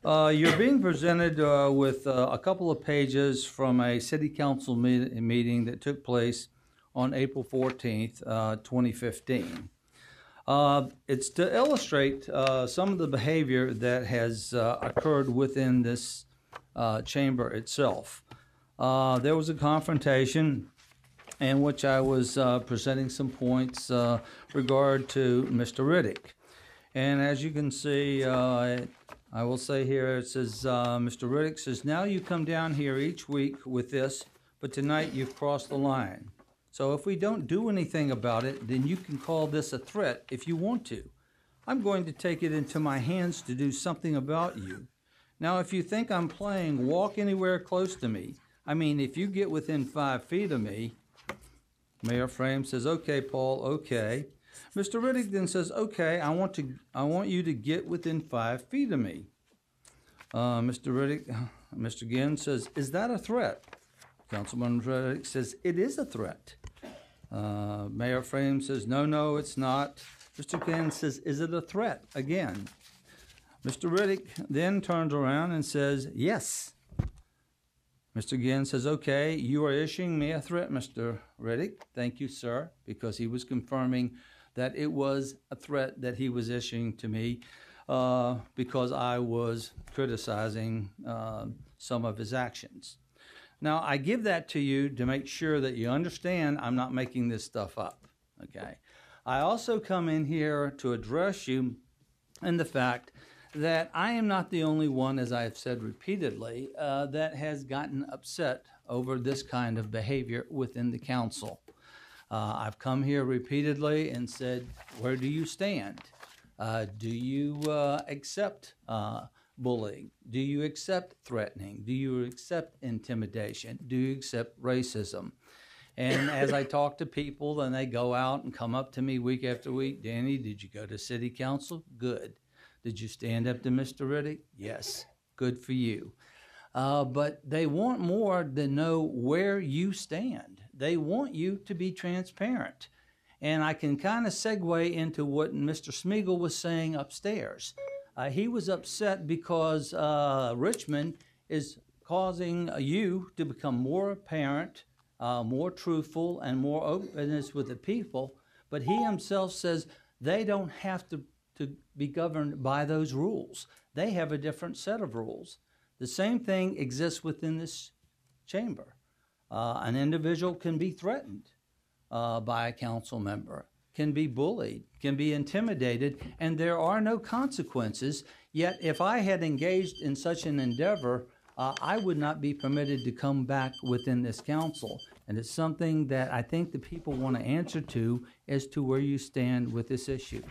Uh, you're being presented uh, with uh, a couple of pages from a city council me- meeting that took place on April 14th, uh, 2015. Uh, it's to illustrate some of the behavior that has occurred within this chamber itself. There was a confrontation in which I was uh, presenting some points uh, regard to Mr. Riddick. And as you can see, uh, I will say here, it says, uh, Mr. Riddick says, now you come down here each week with this, but tonight you've crossed the line. So if we don't do anything about it, then you can call this a threat if you want to. I'm going to take it into my hands to do something about you. Now, if you think I'm playing walk anywhere close to me, I mean, if you get within five feet of me, Mayor Fraim says, "Okay, Paul, okay." Mr. Riddick then says, "Okay, I want to, I want you to get within five feet of me." Uh, Mr. Riddick, Mr. Ginn says, "Is that a threat?" Councilman Riddick says, "It is a threat." Uh, Mayor Fraim says, "No, no, it's not." Mr. Ginn says, "Is it a threat?" Again. Mr. Riddick then turns around and says, "Yes." Mr. Ginn says, okay, you are issuing me a threat, Mr. Riddick. Thank you, sir, because he was confirming that it was a threat that he was issuing to me uh, because I was criticizing uh, some of his actions. Now, I give that to you to make sure that you understand I'm not making this stuff up, okay? I also come in here to address you in the fact that I am not the only one, as I have said repeatedly, uh, that has gotten upset over this kind of behavior within the council. Uh, I've come here repeatedly and said, Where do you stand? Uh, do you uh, accept uh, bullying? Do you accept threatening? Do you accept intimidation? Do you accept racism? And as I talk to people, and they go out and come up to me week after week, Danny, did you go to city council? Good. Did you stand up to Mr. Riddick? Yes. Good for you. Uh, but they want more than know where you stand. They want you to be transparent. And I can kind of segue into what Mr. Smigiel was saying upstairs. Uh, he was upset because uh, Richmond is causing you to become more apparent, uh, more truthful, and more openness with the people. But he himself says they don't have to be governed by those rules. They have a different set of rules. The same thing exists within this chamber. Uh, an individual can be threatened uh, by a council member, can be bullied, can be intimidated, and there are no consequences. Yet, if I had engaged in such an endeavor, uh, I would not be permitted to come back within this council. And it's something that I think the people want to answer to as to where you stand with this issue.